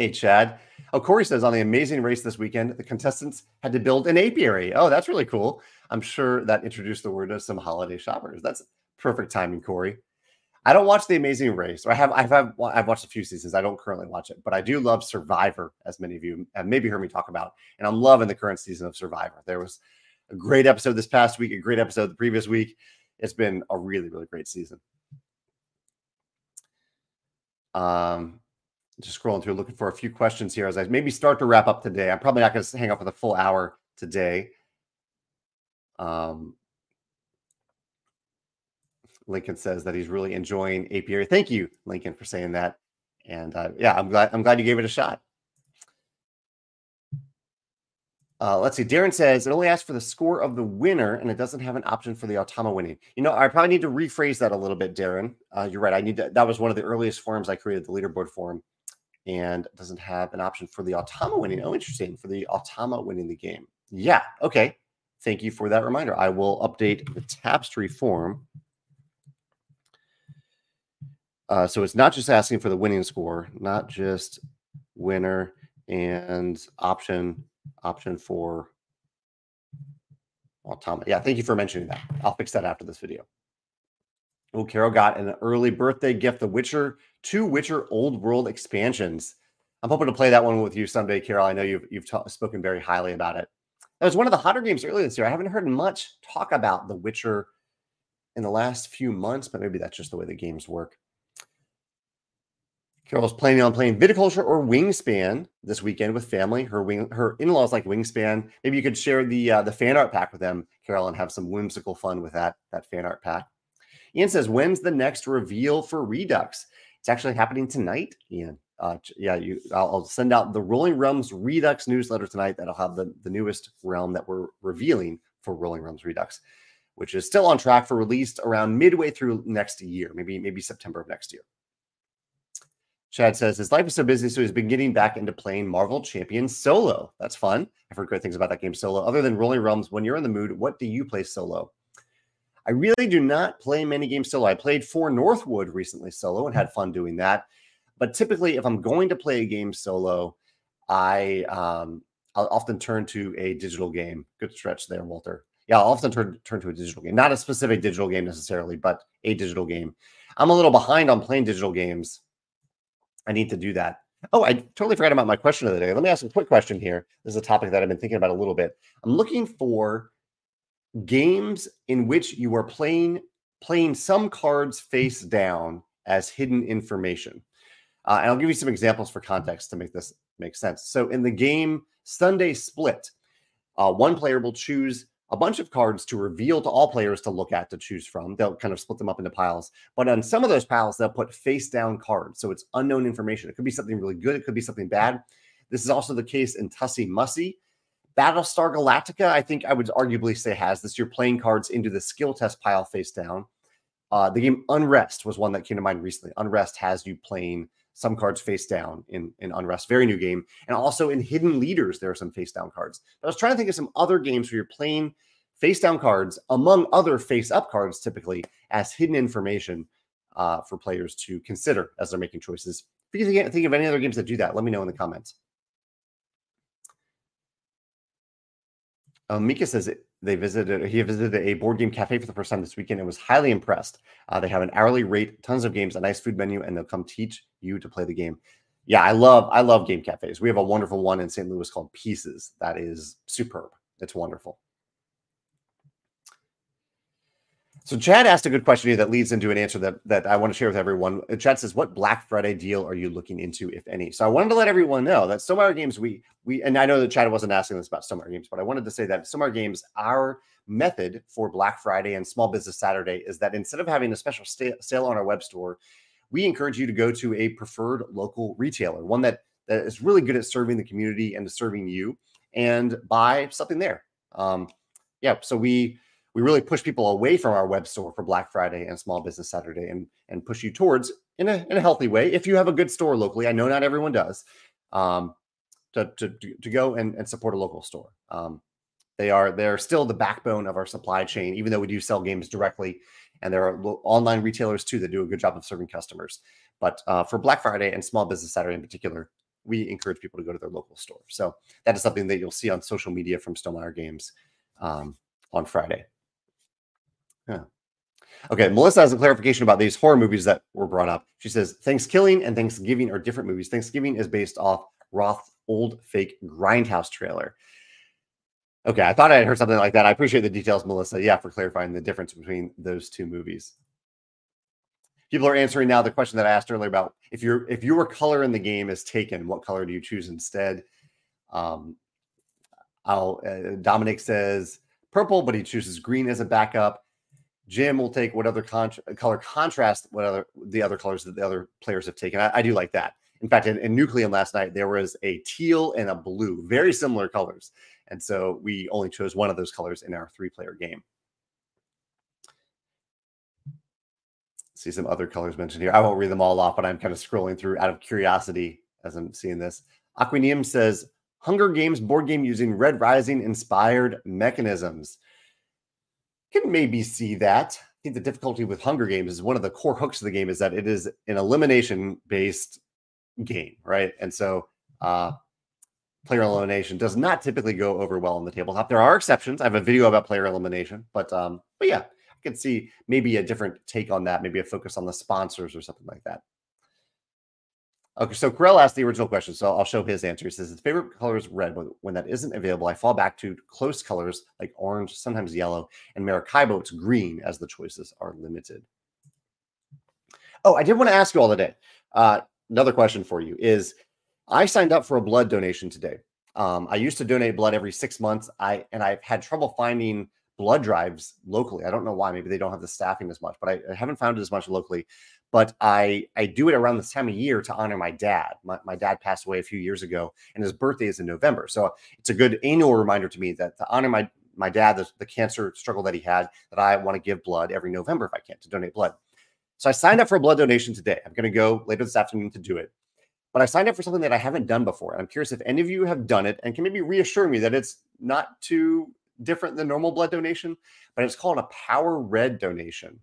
Hey, Chad. Oh, Corey says on the amazing race this weekend, the contestants had to build an apiary. Oh, that's really cool. I'm sure that introduced the word to some holiday shoppers. That's perfect timing, Corey. I don't watch the Amazing Race. I have, I've, have, I've watched a few seasons. I don't currently watch it, but I do love Survivor, as many of you have maybe heard me talk about. And I'm loving the current season of Survivor. There was a great episode this past week, a great episode the previous week. It's been a really, really great season. Um, just scrolling through, looking for a few questions here as I maybe start to wrap up today. I'm probably not going to hang up for the full hour today. Um, Lincoln says that he's really enjoying apiary. Thank you, Lincoln, for saying that. And uh, yeah, I'm glad I'm glad you gave it a shot. Uh, let's see. Darren says it only asks for the score of the winner, and it doesn't have an option for the Automa winning. You know, I probably need to rephrase that a little bit, Darren. Uh, you're right. I need to. That was one of the earliest forums I created, the leaderboard forum and doesn't have an option for the Automa winning. Oh, interesting. For the Automa winning the game. Yeah. Okay. Thank you for that reminder. I will update the tapestry form. Uh, so it's not just asking for the winning score, not just winner and option option for Tom. Yeah, thank you for mentioning that. I'll fix that after this video. Oh, Carol got an early birthday gift, The Witcher, two Witcher Old World expansions. I'm hoping to play that one with you someday, Carol. I know you've you've ta- spoken very highly about it. That was one of the hotter games earlier this year. I haven't heard much talk about The Witcher in the last few months, but maybe that's just the way the games work. Carol's planning on playing viticulture or wingspan this weekend with family. Her wing, her in-laws like wingspan. Maybe you could share the uh, the fan art pack with them, Carol, and have some whimsical fun with that that fan art pack. Ian says, "When's the next reveal for Redux?" It's actually happening tonight, Ian. Uh, yeah, you. I'll, I'll, send out the Rolling Realms Redux newsletter tonight. That'll have the the newest realm that we're revealing for Rolling Realms Redux, which is still on track for release around midway through next year, maybe maybe September of next year. Chad says his life is so busy, so he's been getting back into playing Marvel Champions solo. That's fun. I've heard great things about that game solo. Other than Rolling Realms, when you're in the mood, what do you play solo? I really do not play many games solo. I played for Northwood recently solo and had fun doing that. But typically, if I'm going to play a game solo, I um, I'll often turn to a digital game. Good stretch there, Walter. Yeah, I'll often turn turn to a digital game, not a specific digital game necessarily, but a digital game. I'm a little behind on playing digital games I need to do that. Oh, I totally forgot about my question of the day. Let me ask a quick question here. This is a topic that I've been thinking about a little bit. I'm looking for games in which you are playing playing some cards face down as hidden information. Uh, and I'll give you some examples for context to make this make sense. So in the game Sundae Split, uh, one player will choose a bunch of cards to reveal to all players to look at to choose from. They'll kind of split them up into piles. But on some of those piles, they'll put face down cards. So it's unknown information. It could be something really good, it could be something bad. This is also the case in Tussie Mussy. Battlestar Galactica, I think I would arguably say has this. You're playing cards into the skill test pile face down. Uh, the game Unrest was one that came to mind recently. Unrest has you playing some cards face down in, in Unrest, very new game. And also in Hidden Leaders, there are some face down cards. But I was trying to think of some other games where you're playing face down cards among other face up cards, typically as hidden information uh, for players to consider as they're making choices. If you can't think of any other games that do that, let me know in the comments. Um, Mika says they visited. He visited a board game cafe for the first time this weekend and was highly impressed. Uh, they have an hourly rate, tons of games, a nice food menu, and they'll come teach you to play the game. Yeah, I love I love game cafes. We have a wonderful one in St. Louis called Pieces. That is superb. It's wonderful. So Chad asked a good question here that leads into an answer that that I want to share with everyone. Chad says, "What Black Friday deal are you looking into, if any?" So I wanted to let everyone know that Stonemaier Games, we we and I know that Chad wasn't asking this about Stonemaier Games, but I wanted to say that Stonemaier Games, our method for Black Friday and Small Business Saturday is that instead of having a special sale on our web store, we encourage you to go to a preferred local retailer, one that that is really good at serving the community and serving you, and buy something there. Um, yeah, so we we really push people away from our web store for Black Friday and Small Business Saturday and and push you towards in a in a healthy way. If you have a good store locally, I know not everyone does, um, to, to to go and, and support a local store. Um, they are they're still the backbone of our supply chain, even though we do sell games directly, and there are online retailers too that do a good job of serving customers. But uh, for Black Friday and Small Business Saturday in particular, we encourage people to go to their local store. So that is something that you'll see on social media from Stonemaier Games um, on Friday. Yeah. Okay, Melissa has a clarification about these horror movies that were brought up. She says Thanksgiving and Thanksgiving are different movies. Thanksgiving is based off Roth's old fake Grindhouse trailer. Okay, I thought I had heard something like that. I appreciate the details, Melissa. Yeah, for clarifying the difference between those two movies. People are answering now the question that I asked earlier about if your if your color in the game is taken, what color do you choose instead? Um, I'll uh, Dominic says purple, but he chooses green as a backup. Jim will take what other color contrast what other the other colors that the other players have taken. I, I do like that. In fact, in, in Nucleum last night, there was a teal and a blue, very similar colors. And so we only chose one of those colors in our three player game. See some other colors mentioned here. I won't read them all off, but I'm kind of scrolling through out of curiosity as I'm seeing this. Aquinium says Hunger Games board game using Red Rising inspired mechanisms. Can maybe see that. I think the difficulty with Hunger Games is one of the core hooks of the game is that it is an elimination based game, right? And so uh, player elimination does not typically go over well on the tabletop. There are exceptions. I have a video about player elimination, but um, but yeah, I can see maybe a different take on that, maybe a focus on the sponsors or something like that. Okay, so Corell asked the original question, so I'll show his answer. He says his favorite color is red, but when that isn't available, I fall back to close colors like orange, sometimes yellow, and Maracaibo, it's green as the choices are limited. Oh, I did want to ask you all today. Uh, another question for you is I signed up for a blood donation today. Um, I used to donate blood every six months. I and I've had trouble finding blood drives locally. I don't know why. Maybe they don't have the staffing as much, but I, I haven't found it as much locally but I I do it around this time of year to honor my dad. My, my dad passed away a few years ago, and his birthday is in November. So it's a good annual reminder to me that to honor my my dad, the, the cancer struggle that he had, that I want to give blood every November if I can to donate blood. So I signed up for a blood donation today. I'm going to go later this afternoon to do it. But I signed up for something that I haven't done before. And I'm curious if any of you have done it and can maybe reassure me that it's not too different than normal blood donation, but it's called a power red donation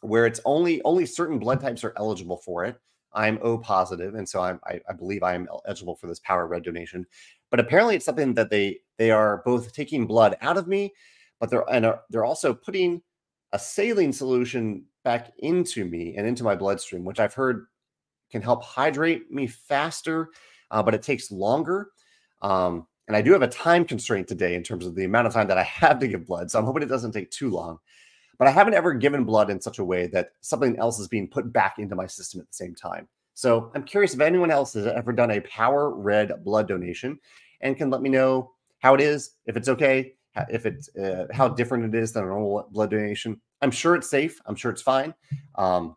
where it's only only certain blood types are eligible for it. I'm O positive, and so I'm, I, I believe I am eligible for this power red donation. But apparently, it's something that they they are both taking blood out of me, but they're and are, they're also putting a saline solution back into me and into my bloodstream, which I've heard can help hydrate me faster, uh, but it takes longer. Um, and I do have a time constraint today in terms of the amount of time that I have to give blood, so I'm hoping it doesn't take too long but I haven't ever given blood in such a way that something else is being put back into my system at the same time. So I'm curious if anyone else has ever done a power red blood donation and can let me know how it is, if it's okay, if it's uh, how different it is than a normal blood donation. I'm sure it's safe. I'm sure it's fine. Um,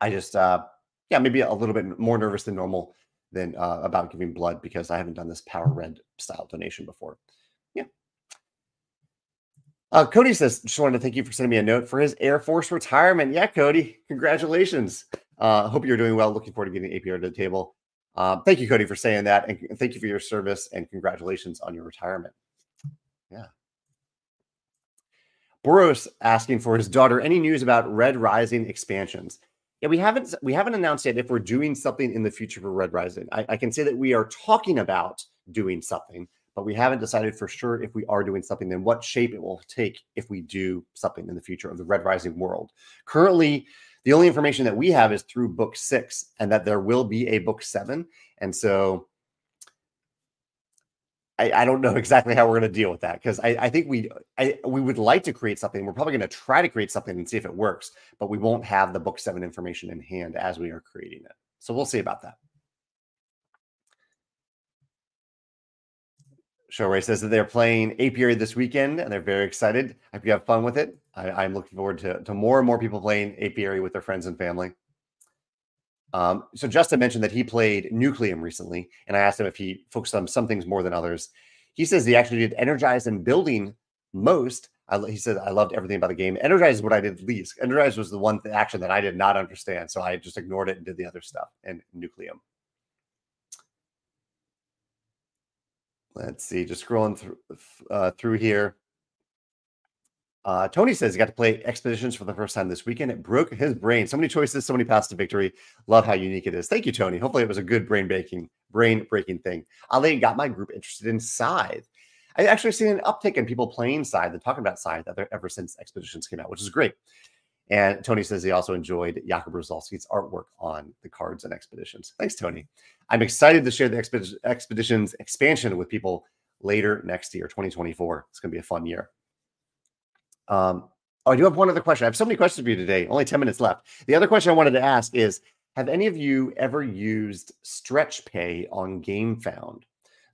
I just, uh, yeah, maybe a little bit more nervous than normal than uh, about giving blood because I haven't done this power red style donation before. Uh, Cody says, just wanted to thank you for sending me a note for his Air Force retirement. Yeah, Cody, congratulations. Uh, hope you're doing well. Looking forward to getting APR to the table. Uh, thank you, Cody, for saying that. And thank you for your service and congratulations on your retirement. Yeah. Boros asking for his daughter any news about Red Rising expansions. Yeah, we haven't we haven't announced yet if we're doing something in the future for Red Rising. I, I can say that we are talking about doing something but we haven't decided for sure if we are doing something and what shape it will take if we do something in the future of the Red Rising world. Currently, the only information that we have is through book six, and that there will be a book seven. And so I, I don't know exactly how we're going to deal with that because I, I think we I, we would like to create something. We're probably going to try to create something and see if it works, but we won't have the book seven information in hand as we are creating it. So we'll see about that. Showray says that they're playing Apiary this weekend and they're very excited. I hope you have fun with it. I, am looking forward to, to more and more people playing Apiary with their friends and family. Um, so Justin mentioned that he played Nucleum recently, and I asked him if he focused on some things more than others. He says he actually did Energize and Building most. I, he said I loved everything about the game. Energize is what I did least. Energize was the one th- action that I did not understand, so I just ignored it and did the other stuff. And Nucleum. Let's see, just scrolling through uh, through here. Uh, Tony says he got to play Expeditions for the first time this weekend. It broke his brain. So many choices, so many paths to victory. Love how unique it is. Thank you, Tony. Hopefully, it was a good brain breaking, brain breaking thing. Ali got my group interested in Scythe. I actually seen an uptick in people playing Scythe and talking about Scythe ever since Expeditions came out, which is great. And Tony says he also enjoyed Jakub Rozalski's artwork on the cards and expeditions. Thanks, Tony. I'm excited to share the exped- expeditions expansion with people later next year, 2024. It's going to be a fun year. Um, oh, I do have one other question. I have so many questions for you today. Only 10 minutes left. The other question I wanted to ask is Have any of you ever used Stretch Pay on GameFound?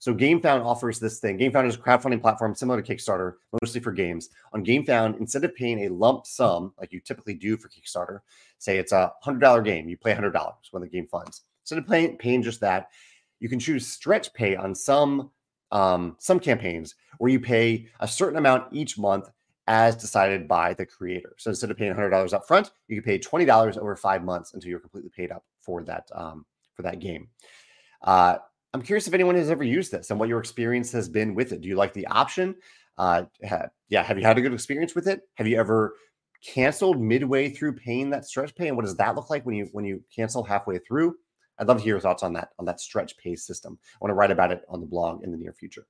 So GameFound offers this thing. GameFound is a crowdfunding platform similar to Kickstarter, mostly for games. On GameFound, instead of paying a lump sum like you typically do for Kickstarter, say it's a hundred dollar game, you hundred dollars when the game funds. Instead of paying, paying just that, you can choose stretch pay on some um, some campaigns where you pay a certain amount each month as decided by the creator. So instead of paying $100 up front, you can pay $20 over five months until you're completely paid up for that um, for that game. Uh, I'm curious if anyone has ever used this and what your experience has been with it. Do you like the option? Uh, ha- yeah, have you had a good experience with it? Have you ever canceled midway through paying that stretch pay? And what does that look like when you when you cancel halfway through? I'd love to hear your thoughts on that on that stretch pay system. I want to write about it on the blog in the near future.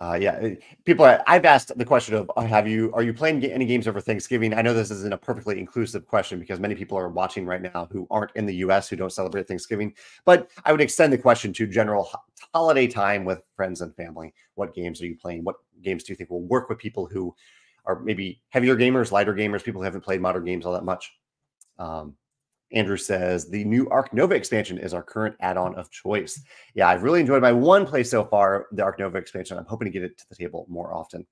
Uh, yeah, eh, people. I've asked the question of, uh, have you are you playing any games over Thanksgiving? I know this isn't a perfectly inclusive question because many people are watching right now who aren't in the U.S. who don't celebrate Thanksgiving. But I would extend the question to general holiday time with friends and family. What games are you playing? What games do you think will work with people who are maybe heavier gamers, lighter gamers, people who haven't played modern games all that much? Um, Andrew says the new Ark Nova expansion is our current add-on of choice. Yeah, I've really enjoyed my one play so far, the Ark Nova expansion. I'm hoping to get it to the table more often.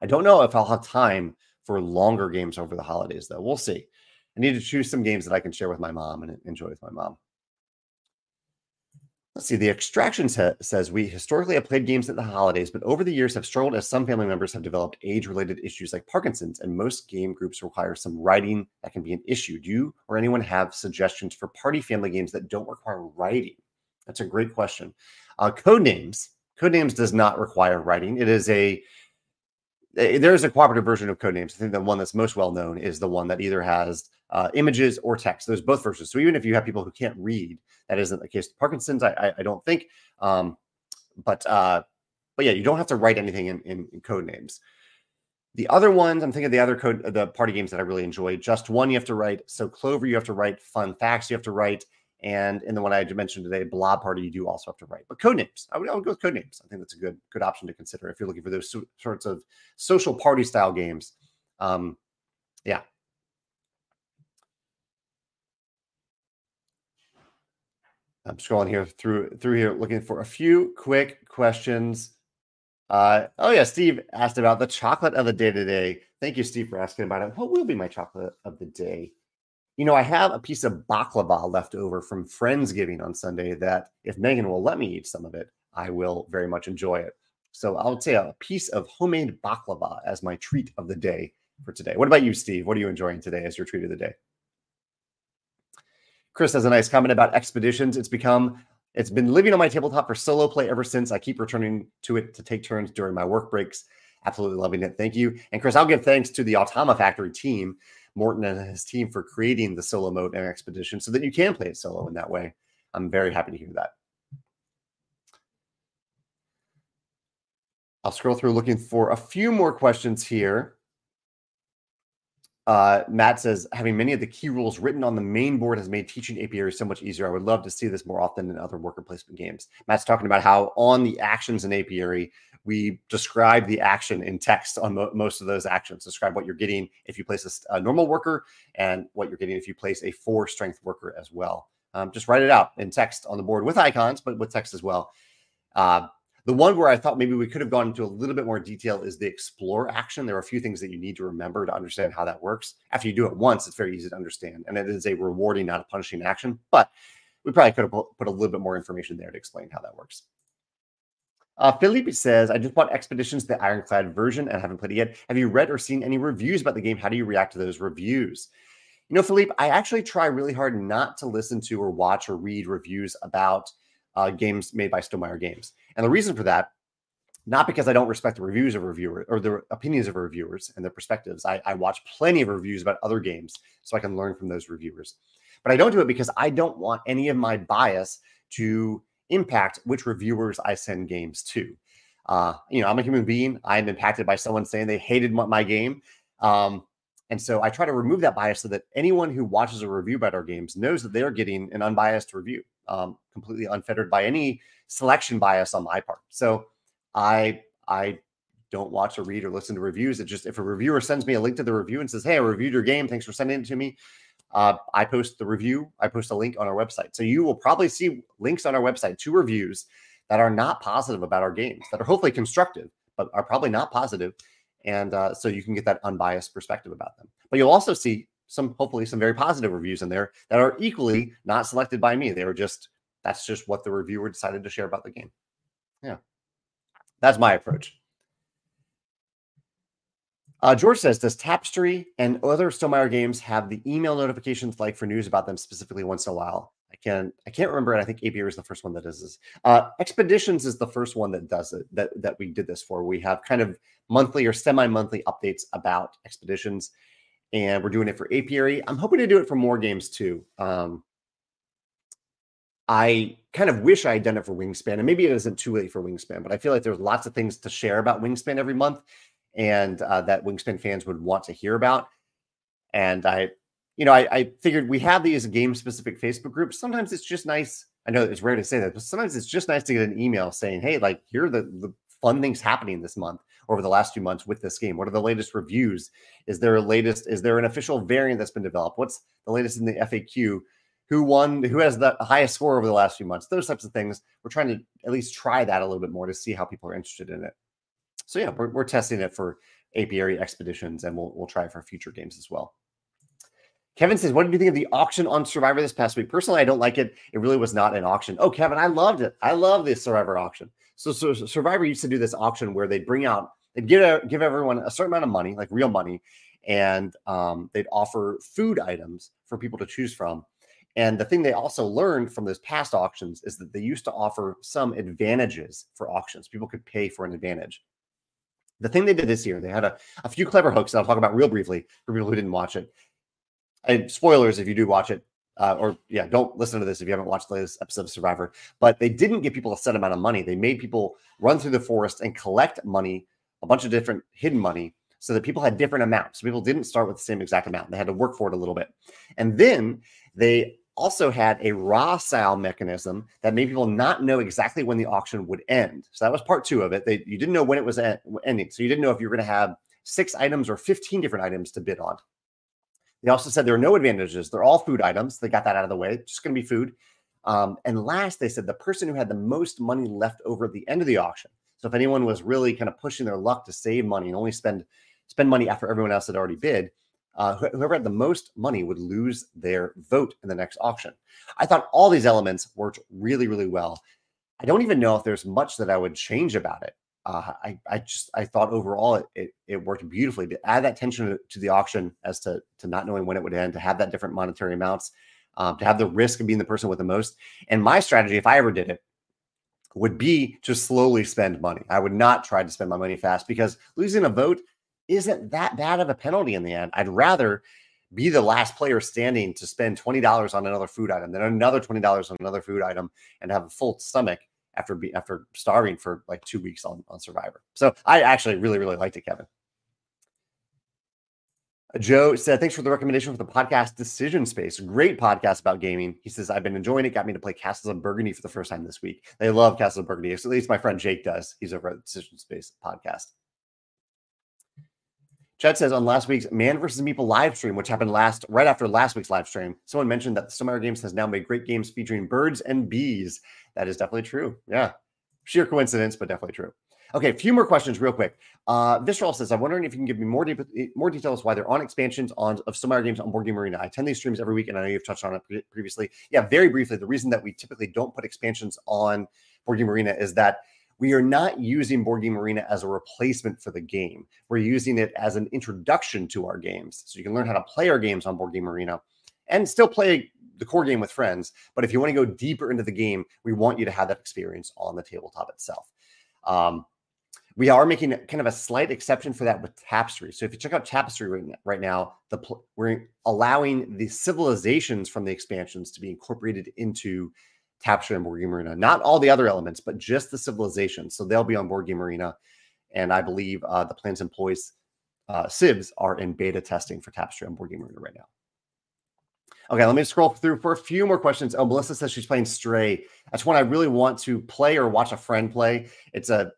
I don't know if I'll have time for longer games over the holidays, though. We'll see. I need to choose some games that I can share with my mom and enjoy with my mom. Let's see. The extraction says we historically have played games at the holidays, but over the years have struggled as some family members have developed age-related issues like Parkinson's, and most game groups require some writing that can be an issue. Do you or anyone have suggestions for party family games that don't require writing? That's a great question. Uh, Codenames. Codenames does not require writing. It is a there is a cooperative version of Codenames. I think the one that's most well known is the one that either has uh, images or text. There's both versions. So even if you have people who can't read, that isn't the case with Parkinson's. I, I, I don't think. Um, but uh, but yeah, you don't have to write anything in, in, in Codenames. The other ones, I'm thinking of the other code, the party games that I really enjoy. Just one, you have to write. So Clover, you have to write. Fun facts, you have to write. And in the one I mentioned today, Blob Party, you do also have to write. But Codenames, I would, I would go with Codenames. I think that's a good good option to consider if you're looking for those so, sorts of social party style games. Um, yeah, I'm scrolling here through through here, looking for a few quick questions. Uh, oh yeah, Steve asked about the chocolate of the day today. Thank you, Steve, for asking about it. What will be my chocolate of the day? You know, I have a piece of baklava left over from Friendsgiving on Sunday that if Megan will let me eat some of it, I will very much enjoy it. So I would say a piece of homemade baklava as my treat of the day for today. What about you, Steve? What are you enjoying today as your treat of the day? Chris has a nice comment about expeditions. It's become it's been living on my tabletop for solo play ever since. I keep returning to it to take turns during my work breaks. Absolutely loving it. Thank you. And Chris, I'll give thanks to the Automa Factory team, Morten and his team for creating the solo mode and expedition so that you can play it solo in that way. I'm very happy to hear that. I'll scroll through looking for a few more questions here. Uh, Matt says, having many of the key rules written on the main board has made teaching apiary so much easier. I would love to see this more often in other worker placement games. Matt's talking about how on the actions in apiary, we describe the action in text on mo- most of those actions. Describe what you're getting if you place a, a, normal worker and what you're getting if you place a four strength worker as well. Um, just write it out in text on the board with icons, but with text as well. Uh, the one where I thought maybe we could have gone into a little bit more detail is the explore action. There are a few things that you need to remember to understand how that works. After you do it once, it's very easy to understand. And it is a rewarding, not a punishing action. But we probably could have put a little bit more information there to explain how that works. Uh, Philippe says, I just bought Expeditions, the Ironclad version, and haven't played it yet. Have you read or seen any reviews about the game? How do you react to those reviews? You know, Philippe, I actually try really hard not to listen to or watch or read reviews about uh, games made by Stonemaier Games. And the reason for that, not because I don't respect the reviews of reviewers or the opinions of reviewers and their perspectives. I, I watch plenty of reviews about other games so I can learn from those reviewers. But I don't do it because I don't want any of my bias to impact which reviewers I send games to. Uh, you know, I'm a human being. I'm impacted by someone saying they hated my game. Um, and so I try to remove that bias so that anyone who watches a review about our games knows that they're getting an unbiased review, um, completely unfettered by any selection bias on my part. So I I don't watch or read or listen to reviews. It just if a reviewer sends me a link to the review and says, "Hey, I reviewed your game. Thanks for sending it to me." Uh, I post the review. I post a link on our website, so you will probably see links on our website to reviews that are not positive about our games, that are hopefully constructive, but are probably not positive. and uh, so you can get that unbiased perspective about them. But you'll also see some, hopefully, some very positive reviews in there that are equally not selected by me. They were just that's just what the reviewer decided to share about the game. Yeah. That's my approach. Uh, George says, does Tapestry and other Stonemaier games have the email notifications like for news about them specifically once in a while? I can't. I can't remember it. I think Apiary is the first one that does this. Uh, Expeditions is the first one that does it. That that we did this for. We have kind of monthly or semi-monthly updates about Expeditions, and we're doing it for Apiary. I'm hoping to do it for more games too. Um, I kind of wish I had done it for Wingspan, and maybe it isn't too late for Wingspan, but I feel like there's lots of things to share about Wingspan every month, and uh, that Wingspan fans would want to hear about. And I you know, I, I figured we have these game specific Facebook groups. Sometimes it's just nice. I know it's rare to say that, but sometimes it's just nice to get an email saying, hey, like, here are the, the fun things happening this month over the last few months with this game. What are the latest reviews? Is there a latest? Is there an official variant that's been developed? What's the latest in the FAQ? Who won? Who has the highest score over the last few months? Those types of things. We're trying to at least try that a little bit more to see how people are interested in it. So yeah, we're, we're testing it for apiary expeditions, and we'll we'll try for future games as well. Kevin says, What did you think of the auction on Survivor this past week? Personally, I don't like it. It really was not an auction. Oh, Kevin, I loved it. I love this Survivor auction. So, so Survivor used to do this auction where they'd bring out, they'd give, give everyone a certain amount of money, like real money, and um, they'd offer food items for people to choose from. And the thing they also learned from those past auctions is that they used to offer some advantages for auctions. People could pay for an advantage. The thing they did this year, they had a, a few clever hooks that I'll talk about real briefly for people who didn't watch it and spoilers if you do watch it, uh, or yeah, don't listen to this if you haven't watched the latest episode of Survivor. But they didn't give people a set amount of money. They made people run through the forest and collect money, a bunch of different hidden money, so that people had different amounts. People didn't start with the same exact amount. They had to work for it a little bit. And then they also had a raw sale mechanism that made people not know exactly when the auction would end. So that was part two of it. They, you didn't know when it was ending. So you didn't know if you were going to have six items or 15 different items to bid on. They also said there are no advantages. They're all food items. They got that out of the way. Just going to be food. Um, and last, they said the person who had the most money left over at the end of the auction. So if anyone was really kind of pushing their luck to save money and only spend spend money after everyone else had already bid, uh, whoever had the most money would lose their vote in the next auction. I thought all these elements worked really, really well. I don't even know if there's much that I would change about it uh, I, I just I thought overall it, it, it worked beautifully to add that tension to, the auction as to to not knowing when it would end, to have that different monetary amounts, um, to have the risk of being the person with the most. And my strategy, if I ever did it, would be to slowly spend money. I would not try to spend my money fast because losing a vote isn't that bad of a penalty in the end. I'd rather be the last player standing to spend $20 on another food item, then another $20 on another food item, and have a full stomach after be, after starving for like two weeks on, on Survivor. So I actually really, really liked it, Kevin. Joe said, Thanks for the recommendation for the podcast Decision Space. Great podcast about gaming. He says, I've been enjoying it. Got me to play Castles of Burgundy for the first time this week. They love Castles of Burgundy. At least my friend Jake does. He's over at Decision Space podcast. Chad says on last week's Man versus Meeple live stream, which happened last right after last week's live stream, someone mentioned that Stonemaier Games has now made great games featuring birds and bees. That is definitely true. Yeah. Sheer coincidence, but definitely true. Okay, a few more questions real quick. Uh, Visceral says, I'm wondering if you can give me more de- more details why they're on expansions on of Stonemaier games on Board Game Arena. I attend these streams every week, and I know you've touched on it pre- previously. Yeah, very briefly, the reason that we typically don't put expansions on Board Game Arena is that we are not using Board Game Arena as a replacement for the game. We're using it as an introduction to our games. So you can learn how to play our games on Board Game Arena and still play the core game with friends. But if you want to go deeper into the game, we want you to have that experience on the tabletop itself. Um, we are making kind of a slight exception for that with Tapestry. So if you check out Tapestry right now, the we're allowing the civilizations from the expansions to be incorporated into Tapestry and Board Game Arena. Not all the other elements, but just the civilizations. So they'll be on Board Game Arena. And I believe uh, the Plans and Ploys uh, Civs are in beta testing for Tapestry on Board Game Arena right now. Okay, let me scroll through for a few more questions. Oh, Melissa says she's playing Stray. That's one I really want to play or watch a friend play. It's a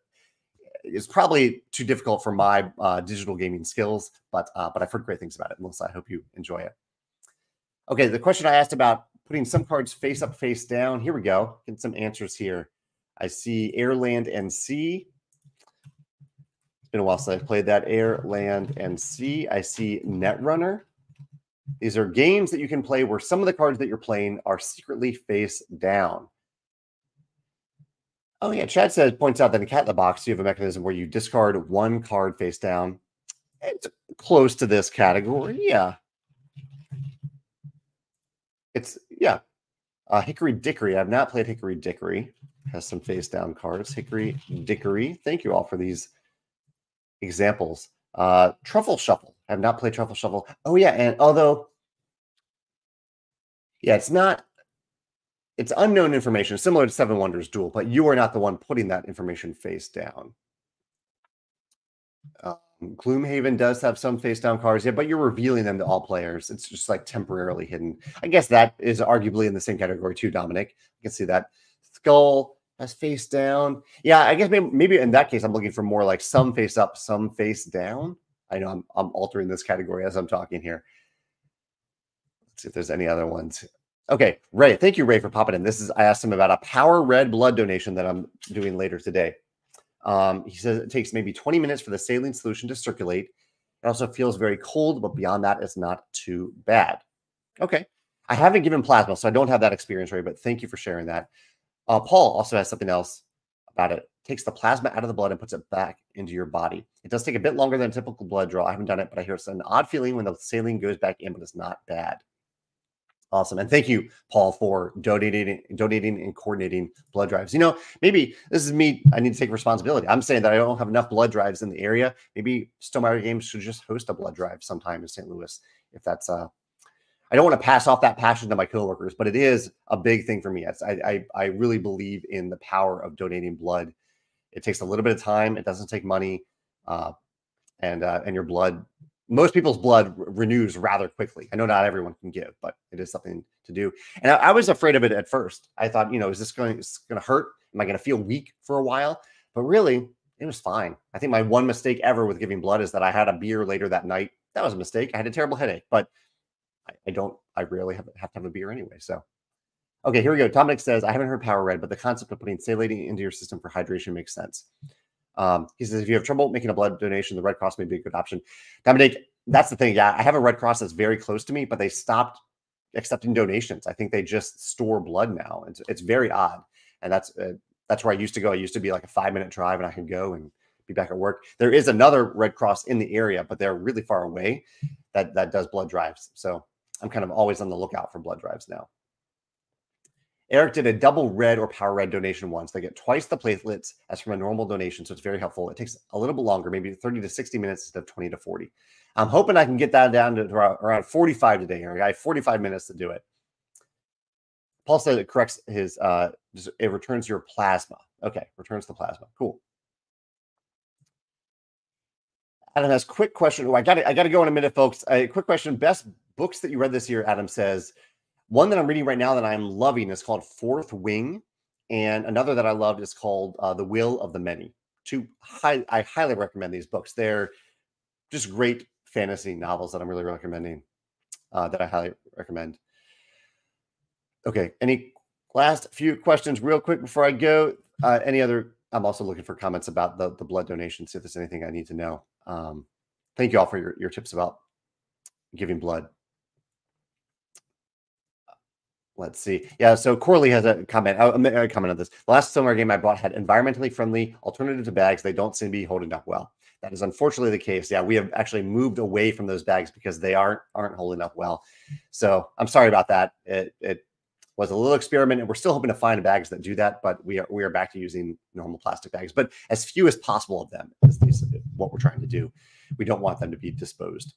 it's probably too difficult for my uh, digital gaming skills, but uh, but I've heard great things about it. Melissa, I hope you enjoy it. Okay, the question I asked about putting some cards face up, face down. Here we go. Get some answers here. I see air, land, and sea. It's been a while since I've played that air, land, and sea. I see Netrunner. These are games that you can play where some of the cards that you're playing are secretly face down. Oh yeah, Chad says points out that in Cat in the Box you have a mechanism where you discard one card face down. It's close to this category. Yeah. It's yeah. Uh, Hickory Dickory. I've not played Hickory Dickory. Has some face down cards. Hickory Dickory. Thank you all for these examples. Uh, Truffle Shuffle. I have not played Truffle Shuffle. Oh yeah, and although yeah, it's not it's unknown information, similar to Seven Wonders Duel, but you are not the one putting that information face down. Um, Gloomhaven does have some face down cards, yeah, but you're revealing them to all players. It's just like temporarily hidden. I guess that is arguably in the same category too, Dominic. I can see that. Skull has face down. Yeah, I guess maybe, maybe in that case, I'm looking for more like some face up, some face down. I know I'm, I'm altering this category as I'm talking here. Let's see if there's any other ones. Okay, Ray, thank you, Ray, for popping in. This is I asked him about a power red blood donation that I'm doing later today. Um, he says it takes maybe 20 minutes for the saline solution to circulate. It also feels very cold, but beyond that, it's not too bad. Okay. I haven't given plasma, so I don't have that experience, Ray, but thank you for sharing that. Uh, Paul also has something else about it. Takes the plasma out of the blood and puts it back into your body. It does take a bit longer than a typical blood draw. I haven't done it, but I hear it's an odd feeling when the saline goes back in, but it's not bad. Awesome. And thank you, Paul, for donating, donating and coordinating blood drives. You know, maybe this is me. I need to take responsibility. I'm saying that I don't have enough blood drives in the area. Maybe Stonemaier Games should just host a blood drive sometime in St. Louis. If that's uh I don't want to pass off that passion to my coworkers, but it is a big thing for me. I, I I really believe in the power of donating blood. It takes a little bit of time. It doesn't take money, uh, and uh, and your blood most people's blood renews rather quickly. I know not everyone can give, but it is something to do. And I, I was afraid of it at first. I thought, you know, is this going to hurt? Am I going to feel weak for a while? But really, it was fine. I think my one mistake ever with giving blood is that I had a beer later that night. That was a mistake. I had a terrible headache, but I, I don't. I rarely have, have to have a beer anyway. So, okay, here we go. Dominic says I haven't heard power red, but the concept of putting saline into your system for hydration makes sense. Um, he says, if you have trouble making a blood donation, the Red Cross may be a good option. Dominic, that's the thing. Yeah, I have a Red Cross that's very close to me, but they stopped accepting donations. I think they just store blood now. It's, it's very odd. And that's uh, that's where I used to go. I used to be like a five minute drive and I could go and be back at work. There is another Red Cross in the area, but they're really far away that, that does blood drives. So I'm kind of always on the lookout for blood drives now. Eric did a double red or power red donation once. They get twice the platelets as from a normal donation. So it's very helpful. It takes a little bit longer, maybe 30 to 60 minutes instead of 20 to 40. I'm hoping I can get that down to around 45 today, Eric. I have 45 minutes to do it. Paul said it corrects his, uh, it returns your plasma. Okay, returns the plasma. Cool. Adam has a quick question. Oh, I got I got to go in a minute, folks. A quick question: Best books that you read this year? Adam says one that I'm reading right now that I'm loving is called Fourth Wing, and another that I loved is called uh, The Will of the Many. Two, high, I highly recommend these books. They're just great fantasy novels that I'm really recommending. Uh, that I highly recommend. Okay, any last few questions, real quick before I go? Uh, any other? I'm also looking for comments about the the blood donation. See if there's anything I need to know. Um, thank you all for your your tips about giving blood. Let's see. Yeah, so Corley has a comment. Uh, a comment on this. The last summer game I bought had environmentally friendly alternative to bags. They don't seem to be holding up well. That is unfortunately the case. Yeah, we have actually moved away from those bags because they aren't aren't holding up well. So I'm sorry about that. It it was a little experiment, and we're still hoping to find bags that do that. But we are we are back to using normal plastic bags, but as few as possible of them is, is what we're trying to do. We don't want them to be disposed.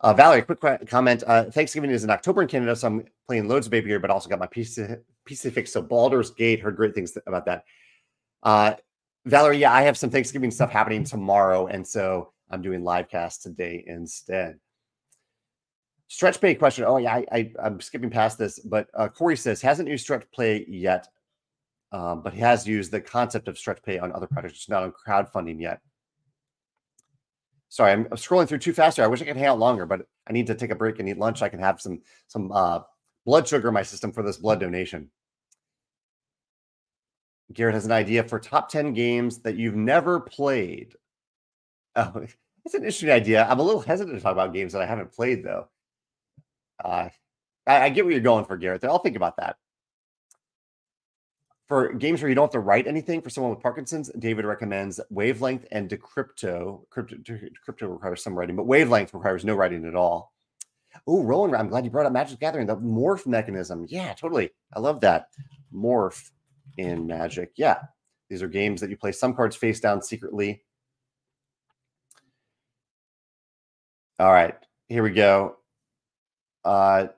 Uh, Valerie, quick comment. Uh, Thanksgiving is in October in Canada, so I'm playing loads of Baby Gear, but also got my PC, fix. So Baldur's Gate, heard great things about that. Uh, Valerie, yeah, I have some Thanksgiving stuff happening tomorrow, and so I'm doing live cast today instead. Stretch play question. Oh yeah, I, am skipping past this, but uh, Corey says hasn't used stretch play yet, um, but he has used the concept of stretch pay on other projects, not on crowdfunding yet. Sorry, I'm scrolling through too fast here. I wish I could hang out longer, but I need to take a break and eat lunch. I can have some some uh, blood sugar in my system for this blood donation. Garrett has an idea for top 10 games that you've never played. Oh, it's an interesting idea. I'm a little hesitant to talk about games that I haven't played, though. Uh, I, I get where you're going for, Garrett. I'll think about that. For games where you don't have to write anything for someone with Parkinson's, David recommends Wavelength and Decrypto. Crypto, Decrypto requires some writing, but Wavelength requires no writing at all. Oh, Roland, I'm glad you brought up Magic Gathering, the morph mechanism. Yeah, totally. I love that. Morph in Magic. Yeah. These are games that you play some cards face down secretly. All right, here we go. Uh,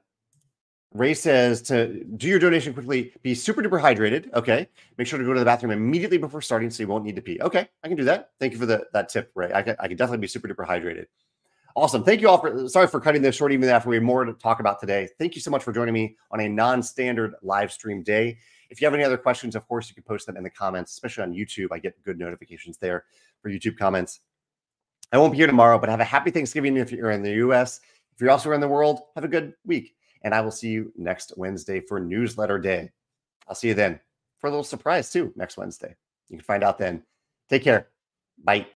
Ray says to do your donation quickly, be super duper hydrated. Okay. Make sure to go to the bathroom immediately before starting so you won't need to pee. Okay. I can do that. Thank you for the, that tip, Ray. I can, I can definitely be super duper hydrated. Awesome. Thank you all for, sorry for cutting this short, even after we have more to talk about today. Thank you so much for joining me on a non standard live stream day. If you have any other questions, of course, you can post them in the comments, especially on YouTube. I get good notifications there for YouTube comments. I won't be here tomorrow, but have a happy Thanksgiving if you're in the US. If you're elsewhere in the world, have a good week. And I will see you next Wednesday for newsletter day. I'll see you then for a little surprise too next Wednesday. You can find out then. Take care. Bye.